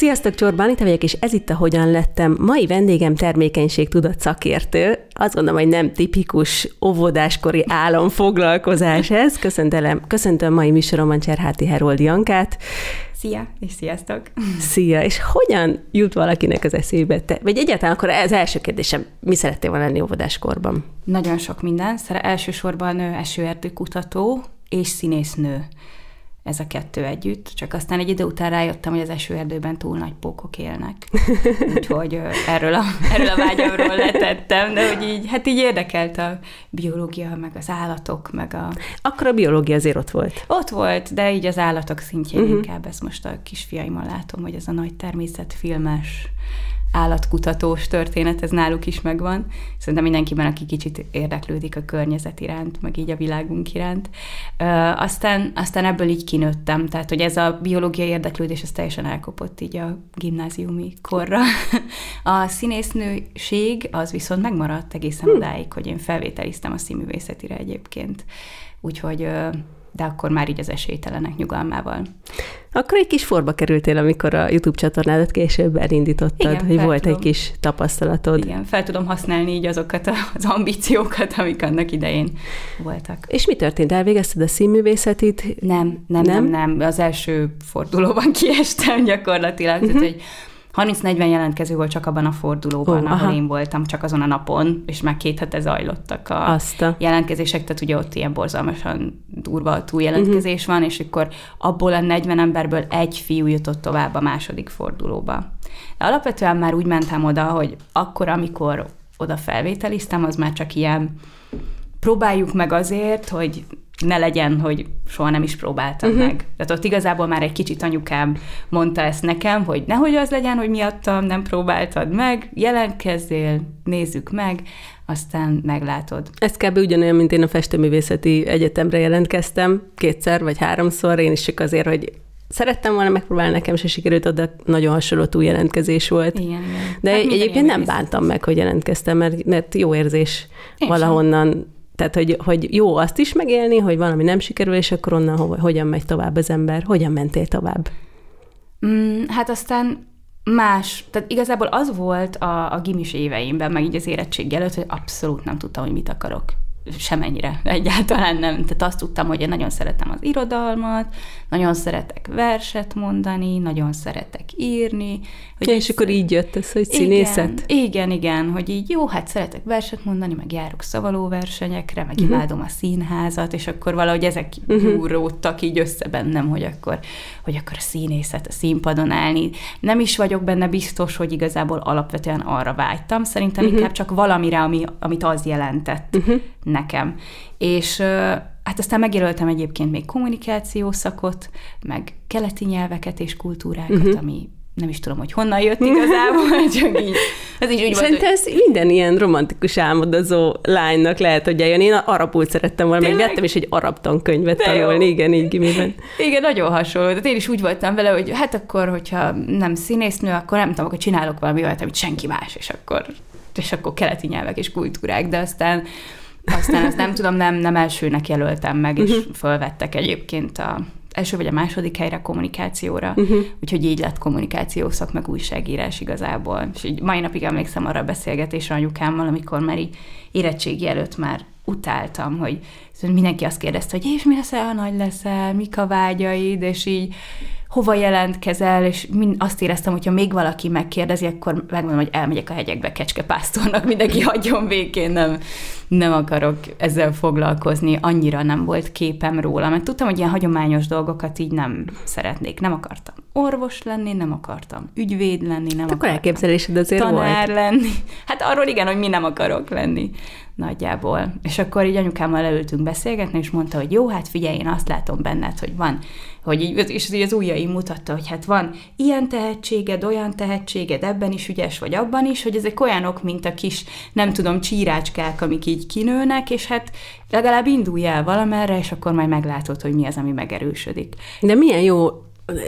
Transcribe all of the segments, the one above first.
Sziasztok, Csorba Anita vagyok, és ez itt a Hogyan lettem. Mai vendégem termékenység tudat szakértő. Azt gondolom, hogy nem tipikus óvodáskori álom foglalkozás ez. Köszöntelem, köszöntöm mai műsoromban Cserháti Herold Jankát. Szia, és sziasztok! Szia, és hogyan jut valakinek az eszébe? Te, vagy egyáltalán akkor ez első kérdésem, mi szerettél volna lenni óvodáskorban? Nagyon sok minden. Elsősorban esőerdőkutató és színésznő ez a kettő együtt, csak aztán egy idő után rájöttem, hogy az esőerdőben túl nagy pókok élnek. Úgyhogy erről a, erről a vágyamról letettem, de hogy így, hát így érdekelt a biológia, meg az állatok, meg a... Akkor a biológia azért ott volt. Ott volt, de így az állatok szintjén uh-huh. inkább, ezt most a kisfiaimmal látom, hogy ez a nagy természetfilmes állatkutatós történet, ez náluk is megvan. Szerintem mindenkiben, aki kicsit érdeklődik a környezet iránt, meg így a világunk iránt. Ö, aztán, aztán ebből így kinőttem, tehát hogy ez a biológiai érdeklődés, ez teljesen elkopott így a gimnáziumi korra. A színésznőség az viszont megmaradt egészen hm. odáig, hogy én felvételiztem a színművészetire egyébként. Úgyhogy de akkor már így az esélytelenek nyugalmával. Akkor egy kis forba kerültél, amikor a YouTube csatornádat később elindítottad, Igen, hogy volt tudom, egy kis tapasztalatod. Igen, fel tudom használni így azokat az ambíciókat, amik annak idején voltak. És mi történt? Elvégezted a színművészetit? Nem, nem, nem, nem. nem. Az első fordulóban kiestem gyakorlatilag, uh-huh. tehát, hogy 30-40 jelentkező volt csak abban a fordulóban, oh, ahol aha. én voltam, csak azon a napon, és már két hete zajlottak a Azt a. jelentkezések, tehát ugye ott ilyen borzalmasan durva túljelentkezés uh-huh. van, és akkor abból a 40 emberből egy fiú jutott tovább a második fordulóba. De alapvetően már úgy mentem oda, hogy akkor, amikor oda felvételiztem, az már csak ilyen próbáljuk meg azért, hogy ne legyen, hogy soha nem is próbáltam uh-huh. meg. Tehát ott igazából már egy kicsit anyukám mondta ezt nekem, hogy nehogy az legyen, hogy miattam nem próbáltad meg, jelentkezzél, nézzük meg, aztán meglátod. Ez kb. ugyanolyan, mint én a Festőművészeti Egyetemre jelentkeztem, kétszer vagy háromszor, én is csak azért, hogy szerettem volna megpróbálni, nekem se sikerült, oda nagyon hasonló túljelentkezés volt. Igen, igen. De hát egyébként nem bántam meg, hogy jelentkeztem, mert, mert jó érzés én valahonnan sem tehát, hogy, hogy jó azt is megélni, hogy valami nem sikerül, és akkor onnan ho- hogyan megy tovább az ember. Hogyan mentél tovább? Mm, hát aztán más, tehát igazából az volt a, a gimis éveimben, meg így az érettség előtt, hogy abszolút nem tudtam, hogy mit akarok semennyire, egyáltalán nem. Tehát azt tudtam, hogy én nagyon szeretem az irodalmat, nagyon szeretek verset mondani, nagyon szeretek írni. Hogy ja, és akkor így jött ez, hogy színészet? Igen, igen, igen, hogy így jó, hát szeretek verset mondani, meg járok szavalóversenyekre, meg uh-huh. imádom a színházat, és akkor valahogy ezek uh-huh. gyúródtak így össze bennem, hogy akkor, hogy akkor a színészet, a színpadon állni. Nem is vagyok benne biztos, hogy igazából alapvetően arra vágytam, szerintem uh-huh. inkább csak valamire, ami, amit az jelentett. Uh-huh nekem. És hát aztán megjelöltem egyébként még kommunikáció szakot, meg keleti nyelveket és kultúrákat, uh-huh. ami nem is tudom, hogy honnan jött igazából, csak így. Ez így úgy Szerintem volt, ez minden ilyen romantikus álmodozó lánynak lehet, hogy eljön. Én arabul szerettem volna, meg vettem is egy arab tankönyvet De tanulni, jó. igen, így gimiben. Igen, nagyon hasonló. De én is úgy voltam vele, hogy hát akkor, hogyha nem színésznő, akkor nem tudom, akkor csinálok valami olyat, amit senki más, és akkor, és akkor keleti nyelvek és kultúrák, de aztán aztán azt nem tudom, nem, nem elsőnek jelöltem meg, és uh-huh. fölvettek egyébként a első vagy a második helyre kommunikációra, uh-huh. úgyhogy így lett kommunikáció szak, meg újságírás igazából. És így mai napig emlékszem arra a beszélgetésre anyukámmal, amikor már így érettségi előtt már utáltam, hogy mindenki azt kérdezte, hogy és mi leszel, ha nagy leszel, mik a vágyaid, és így hova jelentkezel, és mind azt éreztem, hogyha még valaki megkérdezi, akkor megmondom, hogy elmegyek a hegyekbe kecskepásztornak, mindenki hagyjon békén, nem, nem akarok ezzel foglalkozni, annyira nem volt képem róla, mert tudtam, hogy ilyen hagyományos dolgokat így nem szeretnék. Nem akartam orvos lenni, nem akartam ügyvéd lenni, nem hát akkor elképzelésed azért tanár volt. lenni. Hát arról igen, hogy mi nem akarok lenni nagyjából. És akkor így anyukámmal leültünk beszélgetni, és mondta, hogy jó, hát figyelj, én azt látom benned, hogy van, hogy így, és így az ujjaim mutatta, hogy hát van ilyen tehetséged, olyan tehetséged, ebben is ügyes vagy, abban is, hogy ezek olyanok, mint a kis, nem tudom, csírácskák, amik így kinőnek, és hát legalább indulj el valamerre, és akkor majd meglátod, hogy mi az, ami megerősödik. De milyen jó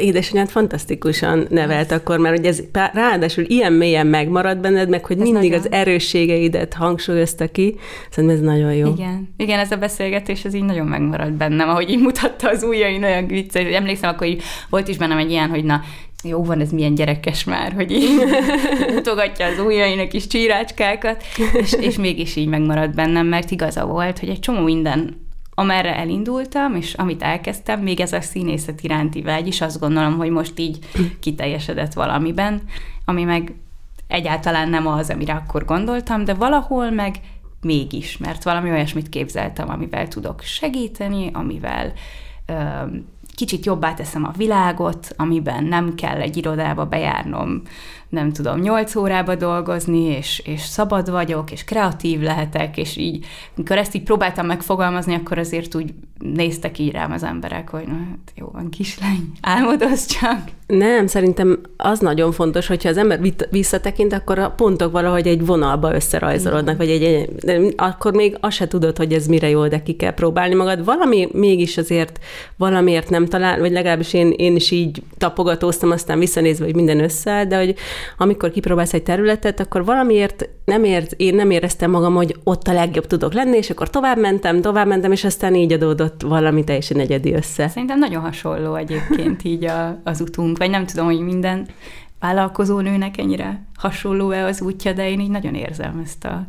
édesanyád fantasztikusan nevelt akkor, mert hogy ez ráadásul ilyen mélyen megmarad benned, meg hogy ez mindig nagyon... az erősségeidet hangsúlyozta ki, szerintem ez nagyon jó. Igen, igen, ez a beszélgetés, ez így nagyon megmarad bennem, ahogy így mutatta az ujjain, olyan vicces, emlékszem, akkor így volt is bennem egy ilyen, hogy na, jó van, ez milyen gyerekes már, hogy így mutogatja az ujjainak is csírácskákat, és, és mégis így megmaradt bennem, mert igaza volt, hogy egy csomó minden amerre elindultam, és amit elkezdtem, még ez a színészet iránti vágy is, azt gondolom, hogy most így kiteljesedett valamiben, ami meg egyáltalán nem az, amire akkor gondoltam, de valahol meg mégis, mert valami olyasmit képzeltem, amivel tudok segíteni, amivel ö, kicsit jobbá teszem a világot, amiben nem kell egy irodába bejárnom nem tudom, nyolc órába dolgozni, és, és szabad vagyok, és kreatív lehetek, és így, amikor ezt így próbáltam megfogalmazni, akkor azért úgy néztek így rám az emberek, hogy na, hát jó van, kislány, álmodoz csak. Nem, szerintem az nagyon fontos, hogyha az ember visszatekint, akkor a pontok valahogy egy vonalba összerajzolódnak, vagy egy, egy, akkor még azt se tudod, hogy ez mire jó, de ki kell próbálni magad. Valami mégis azért valamiért nem talál, vagy legalábbis én, én is így tapogatóztam, aztán visszanézve, hogy minden össze, de hogy amikor kipróbálsz egy területet, akkor valamiért nem ért, én nem éreztem magam, hogy ott a legjobb tudok lenni, és akkor tovább mentem, tovább mentem, és aztán így adódott valami teljesen egyedi össze. Szerintem nagyon hasonló egyébként így a, az utunk, vagy nem tudom, hogy minden vállalkozó nőnek ennyire hasonló-e az útja, de én így nagyon érzem ezt a,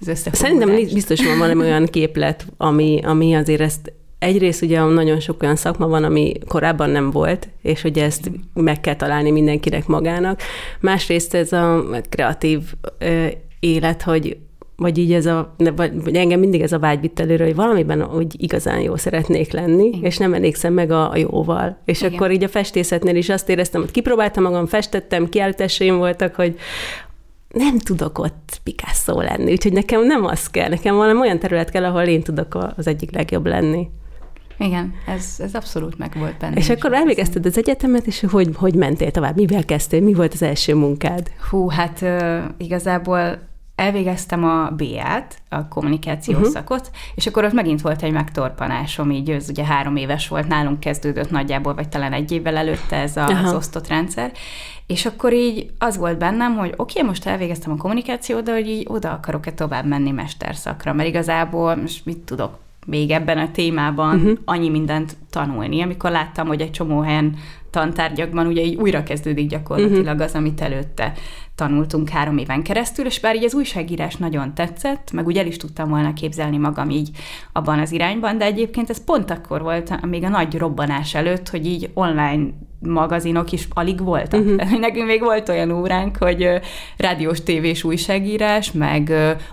az összefogást. Szerintem biztos van valami olyan képlet, ami, ami azért ezt egyrészt ugye nagyon sok olyan szakma van, ami korábban nem volt, és hogy ezt meg kell találni mindenkinek magának. Másrészt ez a kreatív élet, hogy vagy így ez a, vagy, vagy engem mindig ez a vágy vitt előre, hogy valamiben úgy igazán jó szeretnék lenni, Igen. és nem elégszem meg a, a jóval. És Igen. akkor így a festészetnél is azt éreztem, hogy kipróbáltam magam, festettem, kiállításaim voltak, hogy nem tudok ott Picasso lenni, úgyhogy nekem nem az kell, nekem valami olyan terület kell, ahol én tudok az egyik legjobb lenni. Igen, ez, ez abszolút meg volt benne. És akkor elvégezted az egyetemet, és hogy, hogy mentél tovább? Mivel kezdtél? Mi volt az első munkád? Hú, hát igazából elvégeztem a BA-t, a kommunikációs uh-huh. szakot, és akkor ott megint volt egy megtorpanásom, így ez ugye három éves volt, nálunk kezdődött nagyjából, vagy talán egy évvel előtte ez a, az osztott rendszer, és akkor így az volt bennem, hogy oké, okay, most elvégeztem a kommunikációt, de hogy így oda akarok-e tovább menni mesterszakra, mert igazából most mit tudok még ebben a témában uh-huh. annyi mindent tanulni, amikor láttam, hogy egy csomó helyen tantárgyakban ugye így újra kezdődik gyakorlatilag uh-huh. az, amit előtte tanultunk három éven keresztül, és bár így az újságírás nagyon tetszett, meg úgy el is tudtam volna képzelni magam így abban az irányban, de egyébként ez pont akkor volt, még a nagy robbanás előtt, hogy így online magazinok is alig voltak. Uh-huh. Nekünk még volt olyan óránk, hogy rádiós, tévés újságírás, meg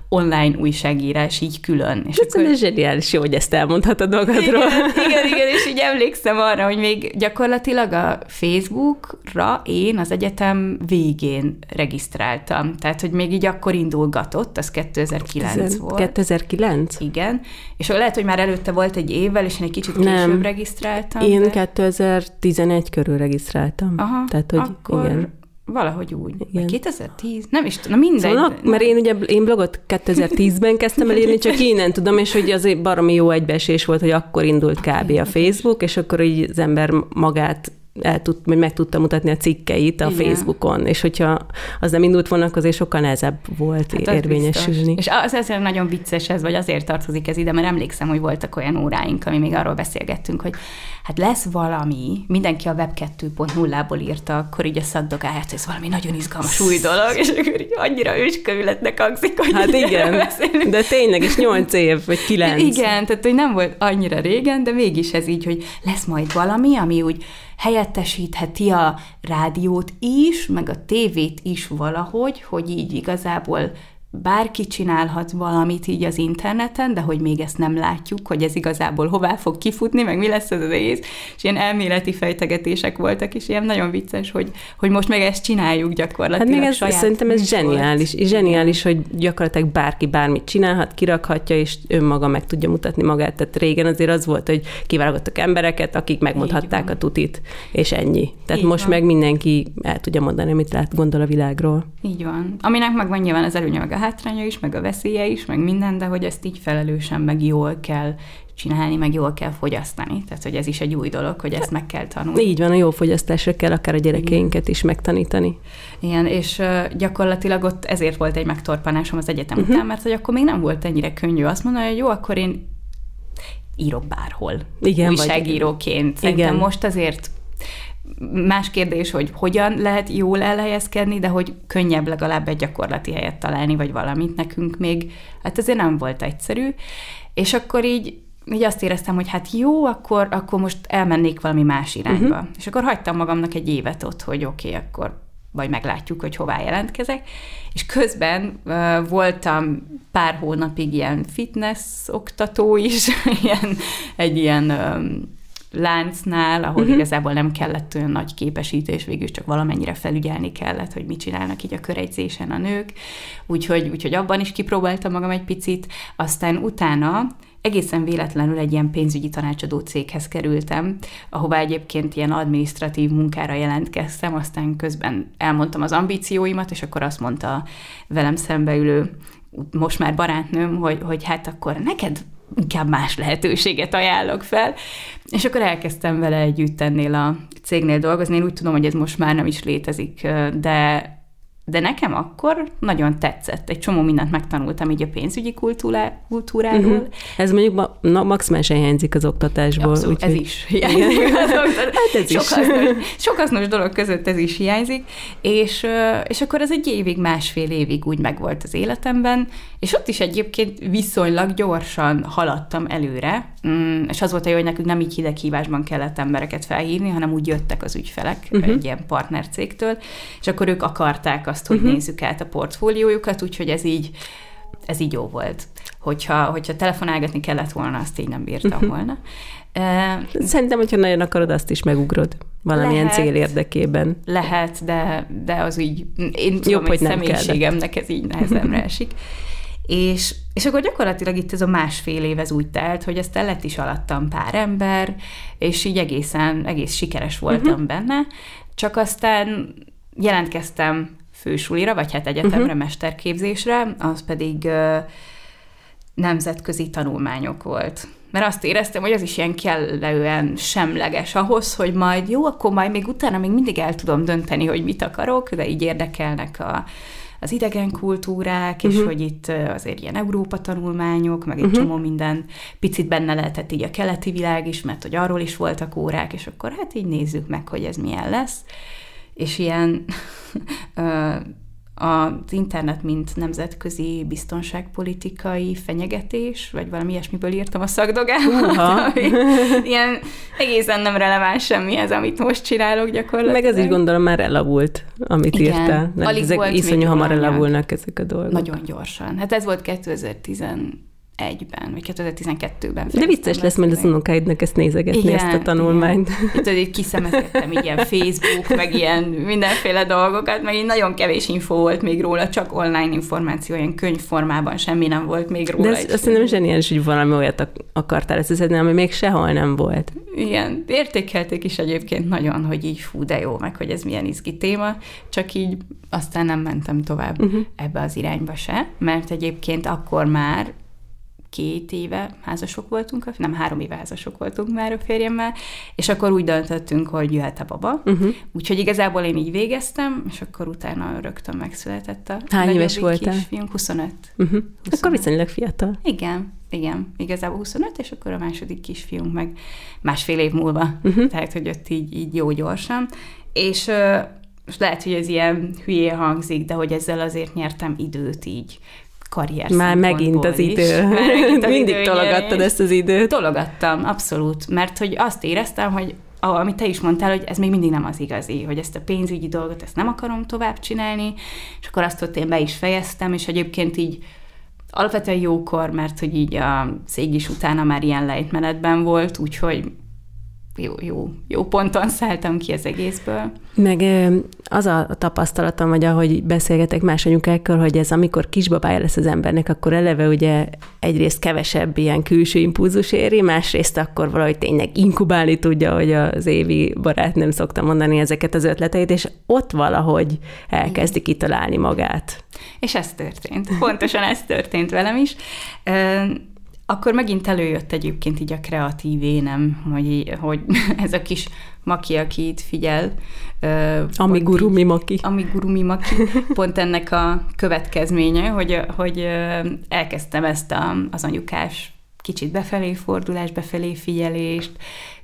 online újságírás így külön. És ez akkor... zseniális, jó, hogy ezt elmondhatod magadról. Igen, igen, igen, és így emlékszem arra, hogy még gyakorlatilag a Facebookra én az egyetem végén regisztráltam. Tehát, hogy még így akkor indulgatott, az 2009 Ezen, volt. 2009? Igen. És lehet, hogy már előtte volt egy évvel, és én egy kicsit később Nem. regisztráltam. Én de... 2011 körül regisztráltam. Aha, Tehát, hogy akkor igen. valahogy úgy. Igen. 2010? Nem is tudom, mindegy. Szóval, mert én ugye én blogot 2010-ben kezdtem el írni, csak innen tudom, és hogy azért baromi jó egybeesés volt, hogy akkor indult kb. a Facebook, és akkor így az ember magát el tud, vagy meg tudta mutatni a cikkeit a Igen. Facebookon, és hogyha az nem indult volna, azért sokkal nehezebb volt hát érvényesülni. És az azért nagyon vicces ez, vagy azért tartozik ez ide, mert emlékszem, hogy voltak olyan óráink, ami még arról beszélgettünk, hogy hát lesz valami, mindenki a Web 2.0-ból írta, akkor így a szakdogát, hát ez valami nagyon izgalmas új dolog, és akkor így annyira őskövületnek hangzik, hogy Hát igen, beszélünk. de tényleg is nyolc év, vagy kilenc. Igen, tehát hogy nem volt annyira régen, de mégis ez így, hogy lesz majd valami, ami úgy helyettesítheti a rádiót is, meg a tévét is valahogy, hogy így igazából bárki csinálhat valamit így az interneten, de hogy még ezt nem látjuk, hogy ez igazából hová fog kifutni, meg mi lesz az egész, és ilyen elméleti fejtegetések voltak, és ilyen nagyon vicces, hogy, hogy most meg ezt csináljuk gyakorlatilag. Hát még ez, szerintem ez zseniális, és zseniális, hogy gyakorlatilag bárki bármit csinálhat, kirakhatja, és önmaga meg tudja mutatni magát. Tehát régen azért az volt, hogy kiválogattak embereket, akik megmondhatták a tutit, és ennyi. Tehát így most van. meg mindenki el tudja mondani, amit lát, gondol a világról. Így van. Aminek meg van nyilván az előnye, meg a hátránya is, meg a veszélye is, meg minden, de hogy ezt így felelősen, meg jól kell csinálni, meg jól kell fogyasztani. Tehát, hogy ez is egy új dolog, hogy ezt meg kell tanulni. Így van, a jó fogyasztásra kell akár a gyerekeinket is megtanítani. Igen, és gyakorlatilag ott ezért volt egy megtorpanásom az egyetem uh-huh. után, mert hogy akkor még nem volt ennyire könnyű azt mondani, hogy jó, akkor én írok bárhol. Igen, újságíróként. Szerintem Igen. most azért más kérdés, hogy hogyan lehet jól elhelyezkedni, de hogy könnyebb legalább egy gyakorlati helyet találni, vagy valamit nekünk még, hát azért nem volt egyszerű. És akkor így így azt éreztem, hogy hát jó, akkor, akkor most elmennék valami más irányba. Uh-huh. És akkor hagytam magamnak egy évet ott, hogy oké, okay, akkor vagy meglátjuk, hogy hová jelentkezek. És közben uh, voltam pár hónapig ilyen fitness oktató is, ilyen, egy ilyen um, láncnál, ahol uh-huh. igazából nem kellett olyan nagy képesítés, végül csak valamennyire felügyelni kellett, hogy mit csinálnak így a köregyzésen a nők. Úgyhogy, úgyhogy abban is kipróbáltam magam egy picit. Aztán utána egészen véletlenül egy ilyen pénzügyi tanácsadó céghez kerültem, ahová egyébként ilyen administratív munkára jelentkeztem, aztán közben elmondtam az ambícióimat, és akkor azt mondta velem szembeülő most már barátnőm, hogy, hogy hát akkor neked inkább más lehetőséget ajánlok fel. És akkor elkezdtem vele együtt ennél a cégnél dolgozni. Én úgy tudom, hogy ez most már nem is létezik, de de nekem akkor nagyon tetszett. Egy csomó mindent megtanultam így a pénzügyi kultúrá, kultúráról. Uh-huh. Ez mondjuk ma, na, maximálisan hiányzik az oktatásból. Abszolút, úgy, ez is hiányzik. Az hát ez sok, is. Hasznos, sok hasznos dolog között ez is hiányzik, és, és akkor ez egy évig, másfél évig úgy megvolt az életemben, és ott is egyébként viszonylag gyorsan haladtam előre, mm, és az volt a jó, hogy nekünk nem így hideghívásban kellett embereket felhívni, hanem úgy jöttek az ügyfelek uh-huh. egy ilyen partnercégtől, és akkor ők akarták azt, hogy uh-huh. nézzük át a portfóliójukat, úgyhogy ez így, ez így jó volt. Hogyha, hogyha telefonálgatni kellett volna, azt így nem bírtam uh-huh. volna. Szerintem, hogyha nagyon akarod, azt is megugrod valamilyen lehet, cél érdekében. Lehet, de, de az így, én tudom, Jobb, hogy, hogy személyiségemnek ez így nehezemre esik. És, és akkor gyakorlatilag itt ez a másfél év ez úgy telt, hogy ezt el lett is alattam pár ember, és így egészen, egész sikeres voltam uh-huh. benne, csak aztán jelentkeztem fősulira, vagy hát egyetemre, uh-huh. mesterképzésre, az pedig uh, nemzetközi tanulmányok volt. Mert azt éreztem, hogy az is ilyen kellően semleges ahhoz, hogy majd jó, akkor majd még utána még mindig el tudom dönteni, hogy mit akarok, de így érdekelnek a, az idegen kultúrák, uh-huh. és mhm. hogy itt azért ilyen Európa tanulmányok, meg egy uh-huh. csomó minden picit benne lehetett így a keleti világ is, mert hogy arról is voltak órák, és akkor hát így nézzük meg, hogy ez milyen lesz. És ilyen az internet, mint nemzetközi biztonságpolitikai fenyegetés, vagy valami ilyesmiből írtam a szakdogámat. Ilyen egészen nem releváns semmi ez, amit most csinálok gyakorlatilag. Meg ez is gondolom már elavult, amit Igen, írtál. Nem, ezek iszonyú hamar elavulnak ezek a dolgok. Nagyon gyorsan. Hát ez volt 2010 2011-ben, vagy 2012-ben. De vicces lesz majd az unokáidnak ezt nézegetni, igen, ezt a tanulmányt. Igen. Itt így kiszemezgettem így ilyen Facebook, meg ilyen mindenféle dolgokat, meg így nagyon kevés info volt még róla, csak online információ, ilyen könyvformában semmi nem volt még róla. De ez, azt szerintem zseniális, hogy valami olyat akartál ezt szedni, ami még sehol nem volt. Igen, értékelték is egyébként nagyon, hogy így fú, de jó, meg hogy ez milyen izgi téma, csak így aztán nem mentem tovább uh-huh. ebbe az irányba se, mert egyébként akkor már két éve házasok voltunk, nem három éve házasok voltunk már a férjemmel, és akkor úgy döntöttünk, hogy jöhet a baba. Uh-huh. Úgyhogy igazából én így végeztem, és akkor utána rögtön megszületett a Hány éves voltál? kisfiunk, 25. Uh-huh. 25. Akkor viszonylag fiatal. Igen, igen, igazából 25, és akkor a második kisfiunk meg másfél év múlva. Uh-huh. Tehát, hogy ott így, így jó gyorsan. És most lehet, hogy ez ilyen hülye hangzik, de hogy ezzel azért nyertem időt így karrier Már megint az idő. Már megint az Mindig tologattad ezt az időt. Tologattam, abszolút, mert hogy azt éreztem, hogy amit te is mondtál, hogy ez még mindig nem az igazi, hogy ezt a pénzügyi dolgot, ezt nem akarom tovább csinálni, és akkor azt ott én be is fejeztem, és egyébként így alapvetően jókor, mert hogy így a cég is utána már ilyen lejtmenetben volt, úgyhogy jó, jó, jó ponton szálltam ki az egészből. Meg az a tapasztalatom, hogy ahogy beszélgetek más anyukákkal, hogy ez amikor kisbabája lesz az embernek, akkor eleve ugye egyrészt kevesebb ilyen külső impulzus éri, másrészt akkor valahogy tényleg inkubálni tudja, hogy az évi barát nem szokta mondani ezeket az ötleteit, és ott valahogy elkezdi kitalálni magát. És ez történt. Pontosan ez történt velem is. Akkor megint előjött egyébként így a kreatív énem, hogy, hogy ez a kis maki, aki itt figyel. Amigurumi maki. Amigurumi maki. Pont ennek a következménye, hogy, hogy elkezdtem ezt a, az anyukás kicsit befelé fordulás, befelé figyelést,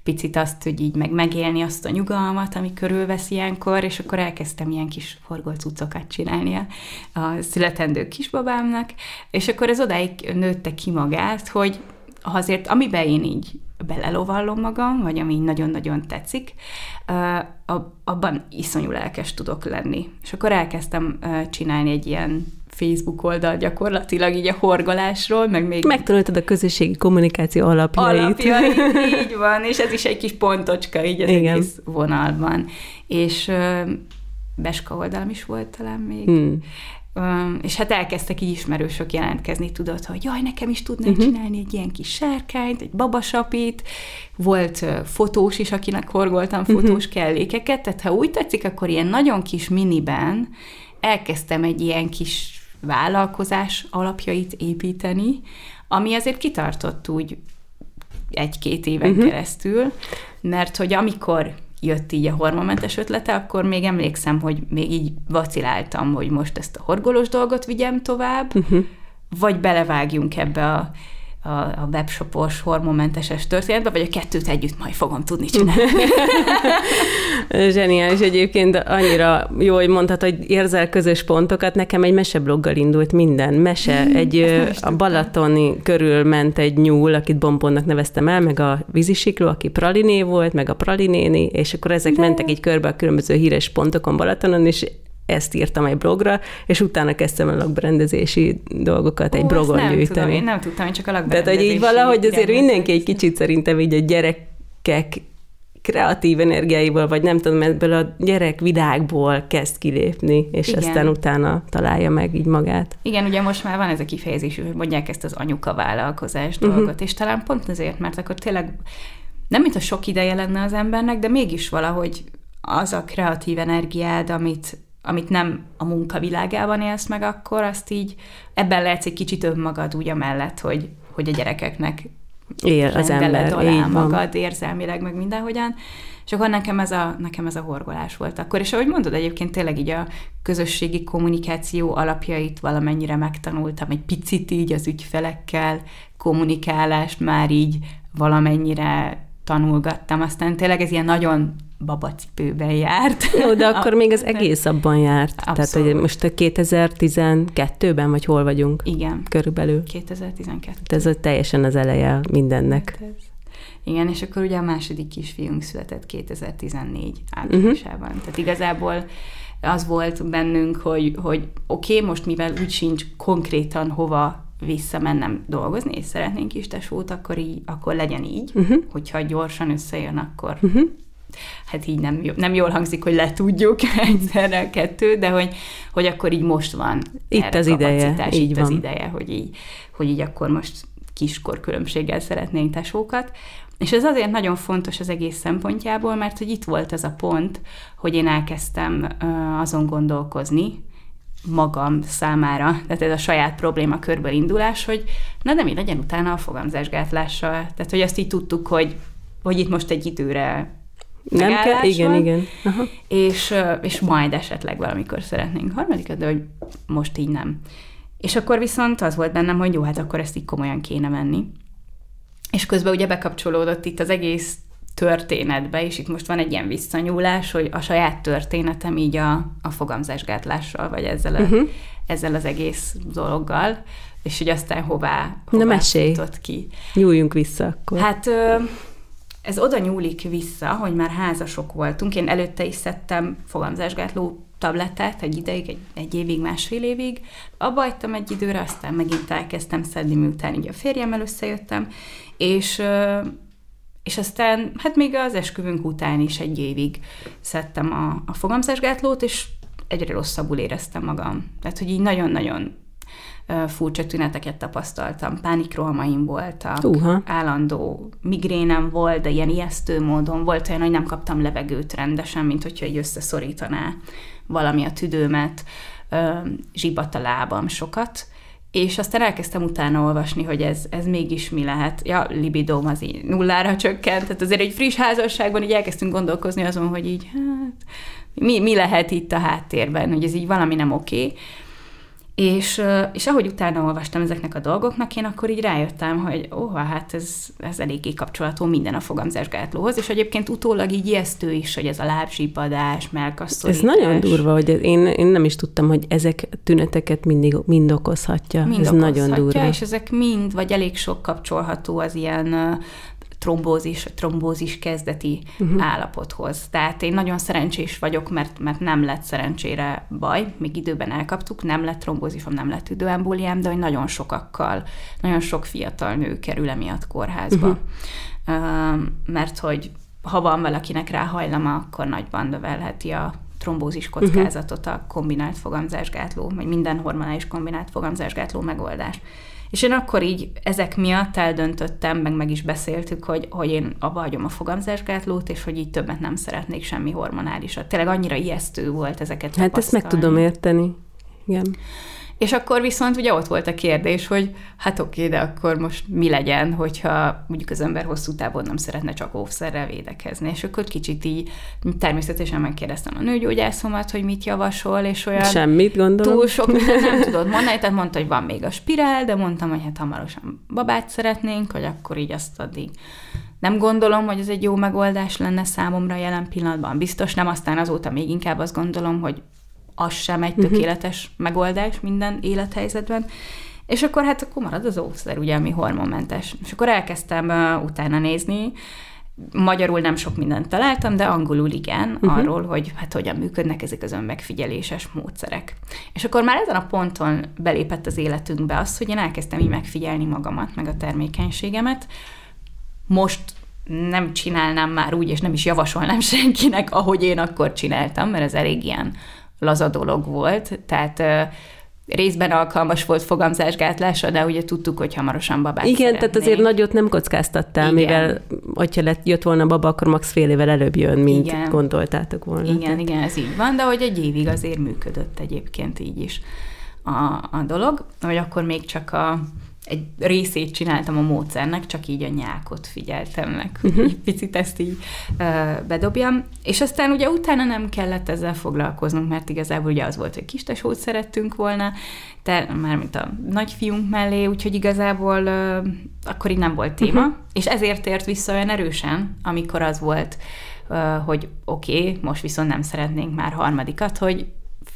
picit azt, hogy így meg megélni azt a nyugalmat, ami körülvesz ilyenkor, és akkor elkezdtem ilyen kis forgolcucokat csinálni a, a születendő kisbabámnak, és akkor ez odáig nőtte ki magát, hogy azért, amiben én így belelovallom magam, vagy ami nagyon-nagyon tetszik, abban iszonyú lelkes tudok lenni. És akkor elkezdtem csinálni egy ilyen Facebook oldal gyakorlatilag így a horgolásról, meg még... Megtanultad a közösségi kommunikáció alapjait. Alapjait, így van, és ez is egy kis pontocska így az Igen. egész vonalban. És Beska oldalam is volt talán még. Hmm. És hát elkezdtek így ismerősök jelentkezni, tudod, hogy jaj, nekem is tudnál uh-huh. csinálni egy ilyen kis sárkányt, egy babasapit, volt fotós is, akinek horgoltam mhm. fotós uh-huh. kellékeket, tehát ha úgy tetszik, akkor ilyen nagyon kis miniben elkezdtem egy ilyen kis vállalkozás alapjait építeni, ami azért kitartott úgy egy-két éven uh-huh. keresztül, mert hogy amikor jött így a hormonmentes ötlete, akkor még emlékszem, hogy még így vaciláltam, hogy most ezt a horgolós dolgot vigyem tovább, uh-huh. vagy belevágjunk ebbe a a, a webshopos, hormonmenteses történetbe, vagy a kettőt együtt majd fogom tudni csinálni. Zseniális egyébként, annyira jó, hogy mondtad, hogy érzel közös pontokat. Nekem egy mesebloggal indult minden. Mese, mm, egy a Balatoni körül ment egy nyúl, akit Bombonnak neveztem el, meg a vízisikló, aki Praliné volt, meg a Pralinéni, és akkor ezek De... mentek így körbe a különböző híres pontokon Balatonon, és ezt írtam egy blogra, és utána kezdtem a lakberendezési dolgokat Ó, egy blogon nem gyűjteni. Tudom, én nem tudtam, én csak a lakberendezési Tehát, hogy így valahogy azért mindenki egy kicsit szerintem így a gyerekek kreatív energiáiból, vagy nem tudom, ebből a gyerek világból kezd kilépni, és Igen. aztán utána találja meg így magát. Igen, ugye most már van ez a kifejezés, hogy mondják ezt az anyuka vállalkozás uh-huh. dolgot, és talán pont azért, mert akkor tényleg nem mint a sok ideje lenne az embernek, de mégis valahogy az a kreatív energiád, amit, amit nem a munkavilágában élsz meg akkor, azt így ebben lehetsz egy kicsit önmagad úgy amellett, hogy, hogy a gyerekeknek Él az ember, alá így magad van. érzelmileg, meg mindenhogyan. És akkor nekem ez, a, nekem ez a horgolás volt akkor. És ahogy mondod, egyébként tényleg így a közösségi kommunikáció alapjait valamennyire megtanultam, egy picit így az ügyfelekkel, kommunikálást már így valamennyire tanulgattam. Aztán tényleg ez ilyen nagyon babacipőben járt. Jó, de akkor még az egész abban járt. Abszolút. Tehát, hogy most a 2012-ben, vagy hol vagyunk? Igen. Körülbelül. 2012. Ez a teljesen az eleje mindennek. Hát Igen, és akkor ugye a második kisfiunk született 2014 áprilisában. Uh-huh. Tehát igazából az volt bennünk, hogy, hogy oké, okay, most mivel úgy sincs konkrétan hova visszamennem dolgozni, és szeretnénk is tesót, akkor, így, akkor legyen így, uh-huh. hogyha gyorsan összejön, akkor uh-huh hát így nem, nem jól hangzik, hogy letudjuk egyszerre a kettő, de hogy, hogy akkor így most van itt az ideje, így itt van. az ideje, hogy így, hogy így akkor most kiskor különbséggel szeretnénk tesókat. És ez azért nagyon fontos az egész szempontjából, mert hogy itt volt az a pont, hogy én elkezdtem azon gondolkozni, magam számára, tehát ez a saját probléma körből indulás, hogy na de mi legyen utána a fogamzásgátlással. Tehát, hogy azt így tudtuk, hogy, hogy itt most egy időre nem kell, igen, van, igen. Aha. És, és majd esetleg valamikor szeretnénk harmadikat, de hogy most így nem. És akkor viszont az volt bennem, hogy jó, hát akkor ezt így komolyan kéne menni. És közben ugye bekapcsolódott itt az egész történetbe, és itt most van egy ilyen visszanyúlás, hogy a saját történetem így a, a fogamzásgátlással, vagy ezzel, a, uh-huh. ezzel az egész dologgal, és hogy aztán hová, hová Na mesélj. ki. Nyúljunk vissza akkor. Hát ez oda nyúlik vissza, hogy már házasok voltunk. Én előtte is szedtem fogamzásgátló tablettát egy ideig, egy, egy évig, másfél évig. Abba hagytam egy időre, aztán megint elkezdtem szedni, miután így a férjemmel összejöttem, és és aztán, hát még az esküvünk után is egy évig szedtem a, a fogamzásgátlót, és egyre rosszabbul éreztem magam. Tehát, hogy így nagyon-nagyon furcsa tüneteket tapasztaltam, pánikrohamaim voltak, uh-huh. állandó migrénem volt, de ilyen ijesztő módon volt olyan, hogy nem kaptam levegőt rendesen, mint hogyha egy összeszorítaná valami a tüdőmet, zsibat a lábam sokat, és aztán elkezdtem utána olvasni, hogy ez, ez mégis mi lehet. Ja, libidóm az így nullára csökkent, tehát azért egy friss házasságban így elkezdtünk gondolkozni azon, hogy így hát, mi, mi lehet itt a háttérben, hogy ez így valami nem oké. Okay És, és ahogy utána olvastam ezeknek a dolgoknak, én akkor így rájöttem, hogy ó, hát ez, ez eléggé kapcsolatú minden a fogamzásgátlóhoz, és egyébként utólag így ijesztő is, hogy ez a lábzsipadás, melkasszorítás. Ez nagyon durva, hogy én, én nem is tudtam, hogy ezek tüneteket mindig mind okozhatja. Mind ez okozhatja, nagyon durva. és ezek mind, vagy elég sok kapcsolható az ilyen trombózis, trombózis kezdeti uh-huh. állapothoz. Tehát én nagyon szerencsés vagyok, mert, mert nem lett szerencsére baj, még időben elkaptuk, nem lett trombózisom, nem lett üdőembóliám, de hogy nagyon sokakkal, nagyon sok fiatal nő kerül emiatt kórházba. Uh-huh. mert hogy ha van valakinek rá hajlama, akkor nagyban növelheti a trombózis kockázatot a kombinált fogamzásgátló, vagy minden hormonális kombinált fogamzásgátló megoldás. És én akkor így ezek miatt eldöntöttem, meg meg is beszéltük, hogy, hogy én abba hagyom a fogamzásgátlót, és hogy így többet nem szeretnék semmi hormonálisat. Tényleg annyira ijesztő volt ezeket Hát ezt meg tudom érteni. Igen. És akkor viszont ugye ott volt a kérdés, hogy hát oké, de akkor most mi legyen, hogyha mondjuk az ember hosszú távon nem szeretne csak óvszerrel védekezni. És akkor kicsit így természetesen megkérdeztem a nőgyógyászomat, hogy mit javasol, és olyan... Semmit gondolom. Túl sok nem tudod mondani, tehát mondta, hogy van még a spirál, de mondtam, hogy hát hamarosan babát szeretnénk, hogy akkor így azt addig nem gondolom, hogy ez egy jó megoldás lenne számomra jelen pillanatban. Biztos nem, aztán azóta még inkább azt gondolom, hogy az sem egy mhm. tökéletes uh-huh. megoldás minden élethelyzetben. És akkor hát akkor marad az óvszer, ugye, ami hormonmentes. És akkor elkezdtem uh, utána nézni, Magyarul nem sok mindent találtam, de angolul igen, uh-huh. arról, hogy hát hogyan működnek ezek az önmegfigyeléses módszerek. És akkor már ezen a ponton belépett az életünkbe az, hogy én elkezdtem így megfigyelni magamat, meg a termékenységemet. Most nem csinálnám már úgy, és nem is javasolnám senkinek, ahogy én akkor csináltam, mert ez elég ilyen laza dolog volt, tehát részben alkalmas volt fogamzásgátlásra, de ugye tudtuk, hogy hamarosan babát Igen, szeretnénk. tehát azért nagyot nem kockáztattál, Igen. mivel hogyha lett, jött volna baba, akkor max fél évvel előbb jön, mint igen. gondoltátok volna. Igen, tehát. igen, ez így van, de hogy egy évig azért működött egyébként így is a, a dolog, hogy akkor még csak a egy részét csináltam a módszernek, csak így a nyákot figyeltem meg, hogy uh-huh. egy picit ezt így uh, bedobjam. És aztán ugye utána nem kellett ezzel foglalkoznunk, mert igazából ugye az volt, hogy kistesót szerettünk volna, te, mármint a nagyfiunk mellé, úgyhogy igazából uh, akkor így nem volt téma, uh-huh. és ezért tért vissza olyan erősen, amikor az volt, uh, hogy oké, okay, most viszont nem szeretnénk már harmadikat, hogy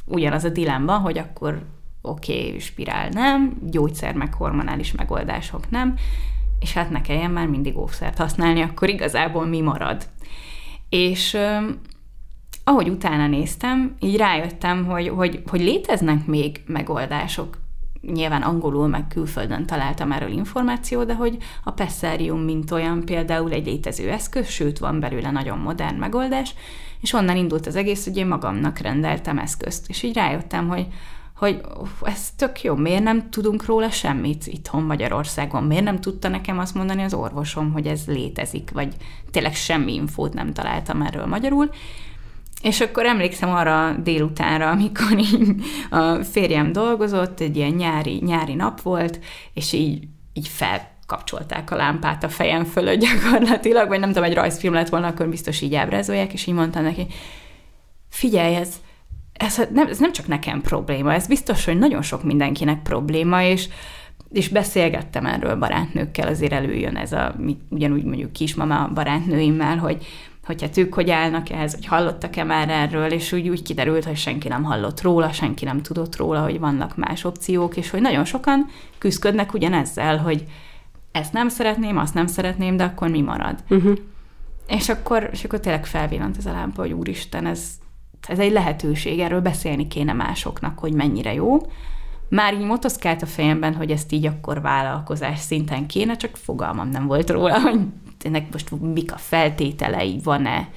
ugyanaz a dilemma, hogy akkor oké, okay, spirál nem, gyógyszer meg hormonális megoldások nem, és hát ne kelljen már mindig óvszert használni, akkor igazából mi marad. És ahogy utána néztem, így rájöttem, hogy, hogy, hogy léteznek még megoldások, nyilván angolul, meg külföldön találtam erről információt, de hogy a Pessarium, mint olyan például egy létező eszköz, sőt, van belőle nagyon modern megoldás, és onnan indult az egész, hogy én magamnak rendeltem eszközt, és így rájöttem, hogy hogy ez tök jó, miért nem tudunk róla semmit itthon Magyarországon, miért nem tudta nekem azt mondani az orvosom, hogy ez létezik, vagy tényleg semmi infót nem találtam erről magyarul, és akkor emlékszem arra délutánra, amikor így a férjem dolgozott, egy ilyen nyári, nyári nap volt, és így, így felkapcsolták a lámpát a fejem fölött gyakorlatilag, vagy nem tudom, egy rajzfilm lett volna, akkor biztos így ábrázolják, és így mondtam neki, figyelj, ez, ez nem, ez nem csak nekem probléma, ez biztos, hogy nagyon sok mindenkinek probléma, és és beszélgettem erről barátnőkkel, azért előjön ez a, ugyanúgy mondjuk kismama barátnőimmel, hogy, hogy hát ők hogy állnak ehhez, hogy hallottak-e már erről, és úgy, úgy kiderült, hogy senki nem hallott róla, senki nem tudott róla, hogy vannak más opciók, és hogy nagyon sokan küzdködnek ugyanezzel, hogy ezt nem szeretném, azt nem szeretném, de akkor mi marad? Uh-huh. És akkor, és akkor tényleg felvillant ez a lámpa, hogy úristen, ez, ez egy lehetőség, erről beszélni kéne másoknak, hogy mennyire jó. Már így motoszkált a fejemben, hogy ezt így akkor vállalkozás szinten kéne, csak fogalmam nem volt róla, hogy ennek most mik a feltételei, van-e,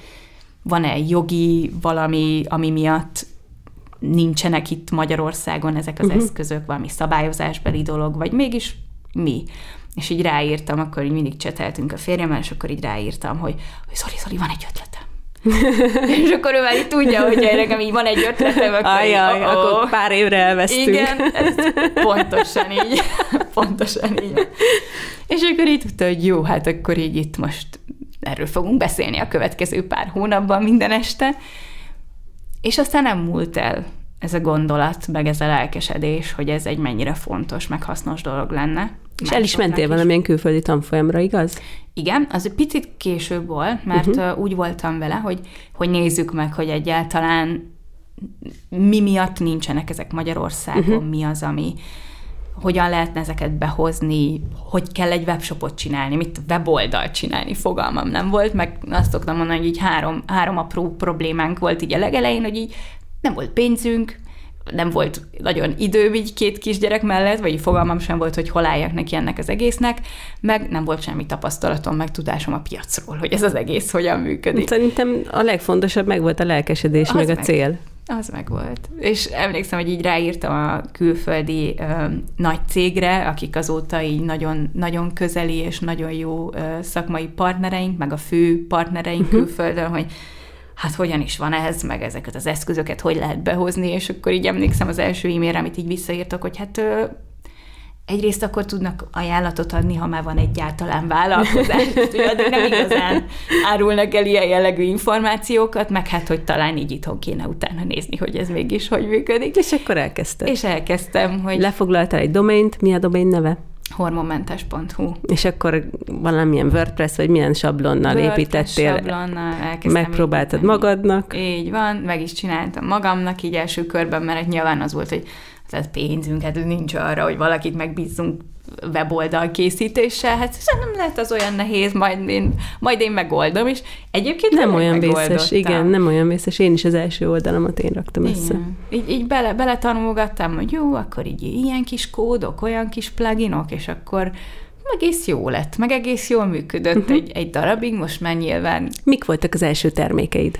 van-e jogi valami, ami miatt nincsenek itt Magyarországon ezek az uh-huh. eszközök, valami szabályozásbeli dolog, vagy mégis mi. És így ráírtam, akkor így mindig cseteltünk a férjemmel, és akkor így ráírtam, hogy, hogy Zoli, Zoli, van egy ötletem és akkor ő már így tudja, hogy nekem így van egy ötletem, akkor, Ajaj, így, oh, akkor pár évre elvesztünk. Igen, ez pontosan így. pontosan így. És akkor így tudta, hogy jó, hát akkor így itt most erről fogunk beszélni a következő pár hónapban minden este. És aztán nem múlt el ez a gondolat, meg ez a lelkesedés, hogy ez egy mennyire fontos, meg hasznos dolog lenne. És el is mentél valamilyen külföldi tanfolyamra, igaz? Igen, az egy picit később volt, mert uh-huh. úgy voltam vele, hogy, hogy nézzük meg, hogy egyáltalán mi miatt nincsenek ezek Magyarországon, uh-huh. mi az, ami, hogyan lehetne ezeket behozni, hogy kell egy webshopot csinálni, mit weboldalt csinálni, fogalmam nem volt, meg azt szoktam mondani, hogy így három, három apró problémánk volt így a legelején, hogy így nem volt pénzünk, nem volt nagyon idő így két kisgyerek mellett, vagy fogalmam sem volt, hogy hol álljak neki ennek az egésznek, meg nem volt semmi tapasztalatom, meg tudásom a piacról, hogy ez az egész hogyan működik. Szerintem a legfontosabb meg volt a lelkesedés, az meg a meg. cél. Az meg volt. És emlékszem, hogy így ráírtam a külföldi ö, nagy cégre, akik azóta így nagyon, nagyon közeli és nagyon jó ö, szakmai partnereink, meg a fő partnereink uh-huh. külföldön, hogy hát hogyan is van ez, meg ezeket az eszközöket hogy lehet behozni, és akkor így emlékszem az első e-mailre, amit így visszaírtak, hogy hát egyrészt akkor tudnak ajánlatot adni, ha már van egyáltalán vállalkozás, addig nem igazán árulnak el ilyen jellegű információkat, meg hát, hogy talán így itthon kéne utána nézni, hogy ez mégis hogy működik. És akkor elkezdtem. És elkezdtem, hogy... Lefoglaltál egy domaint, mi a domain neve? hormonmentes.hu. És akkor valamilyen WordPress, vagy milyen sablonnal WordPress építettél? sablonnal Megpróbáltad magadnak? Így van, meg is csináltam magamnak így első körben, mert nyilván az volt, hogy tehát pénzünk, hát nincs arra, hogy valakit megbízunk weboldal készítéssel, hát nem lehet az olyan nehéz, majd én, majd én megoldom, és egyébként nem olyan vészes, igen, nem olyan vészes, én is az első oldalamat én raktam igen. össze. Így, így bele, bele tanulgattam, hogy jó, akkor így ilyen kis kódok, olyan kis pluginok, és akkor egész jó lett, meg egész jól működött uh-huh. egy, egy darabig, most már nyilván... Mik voltak az első termékeid?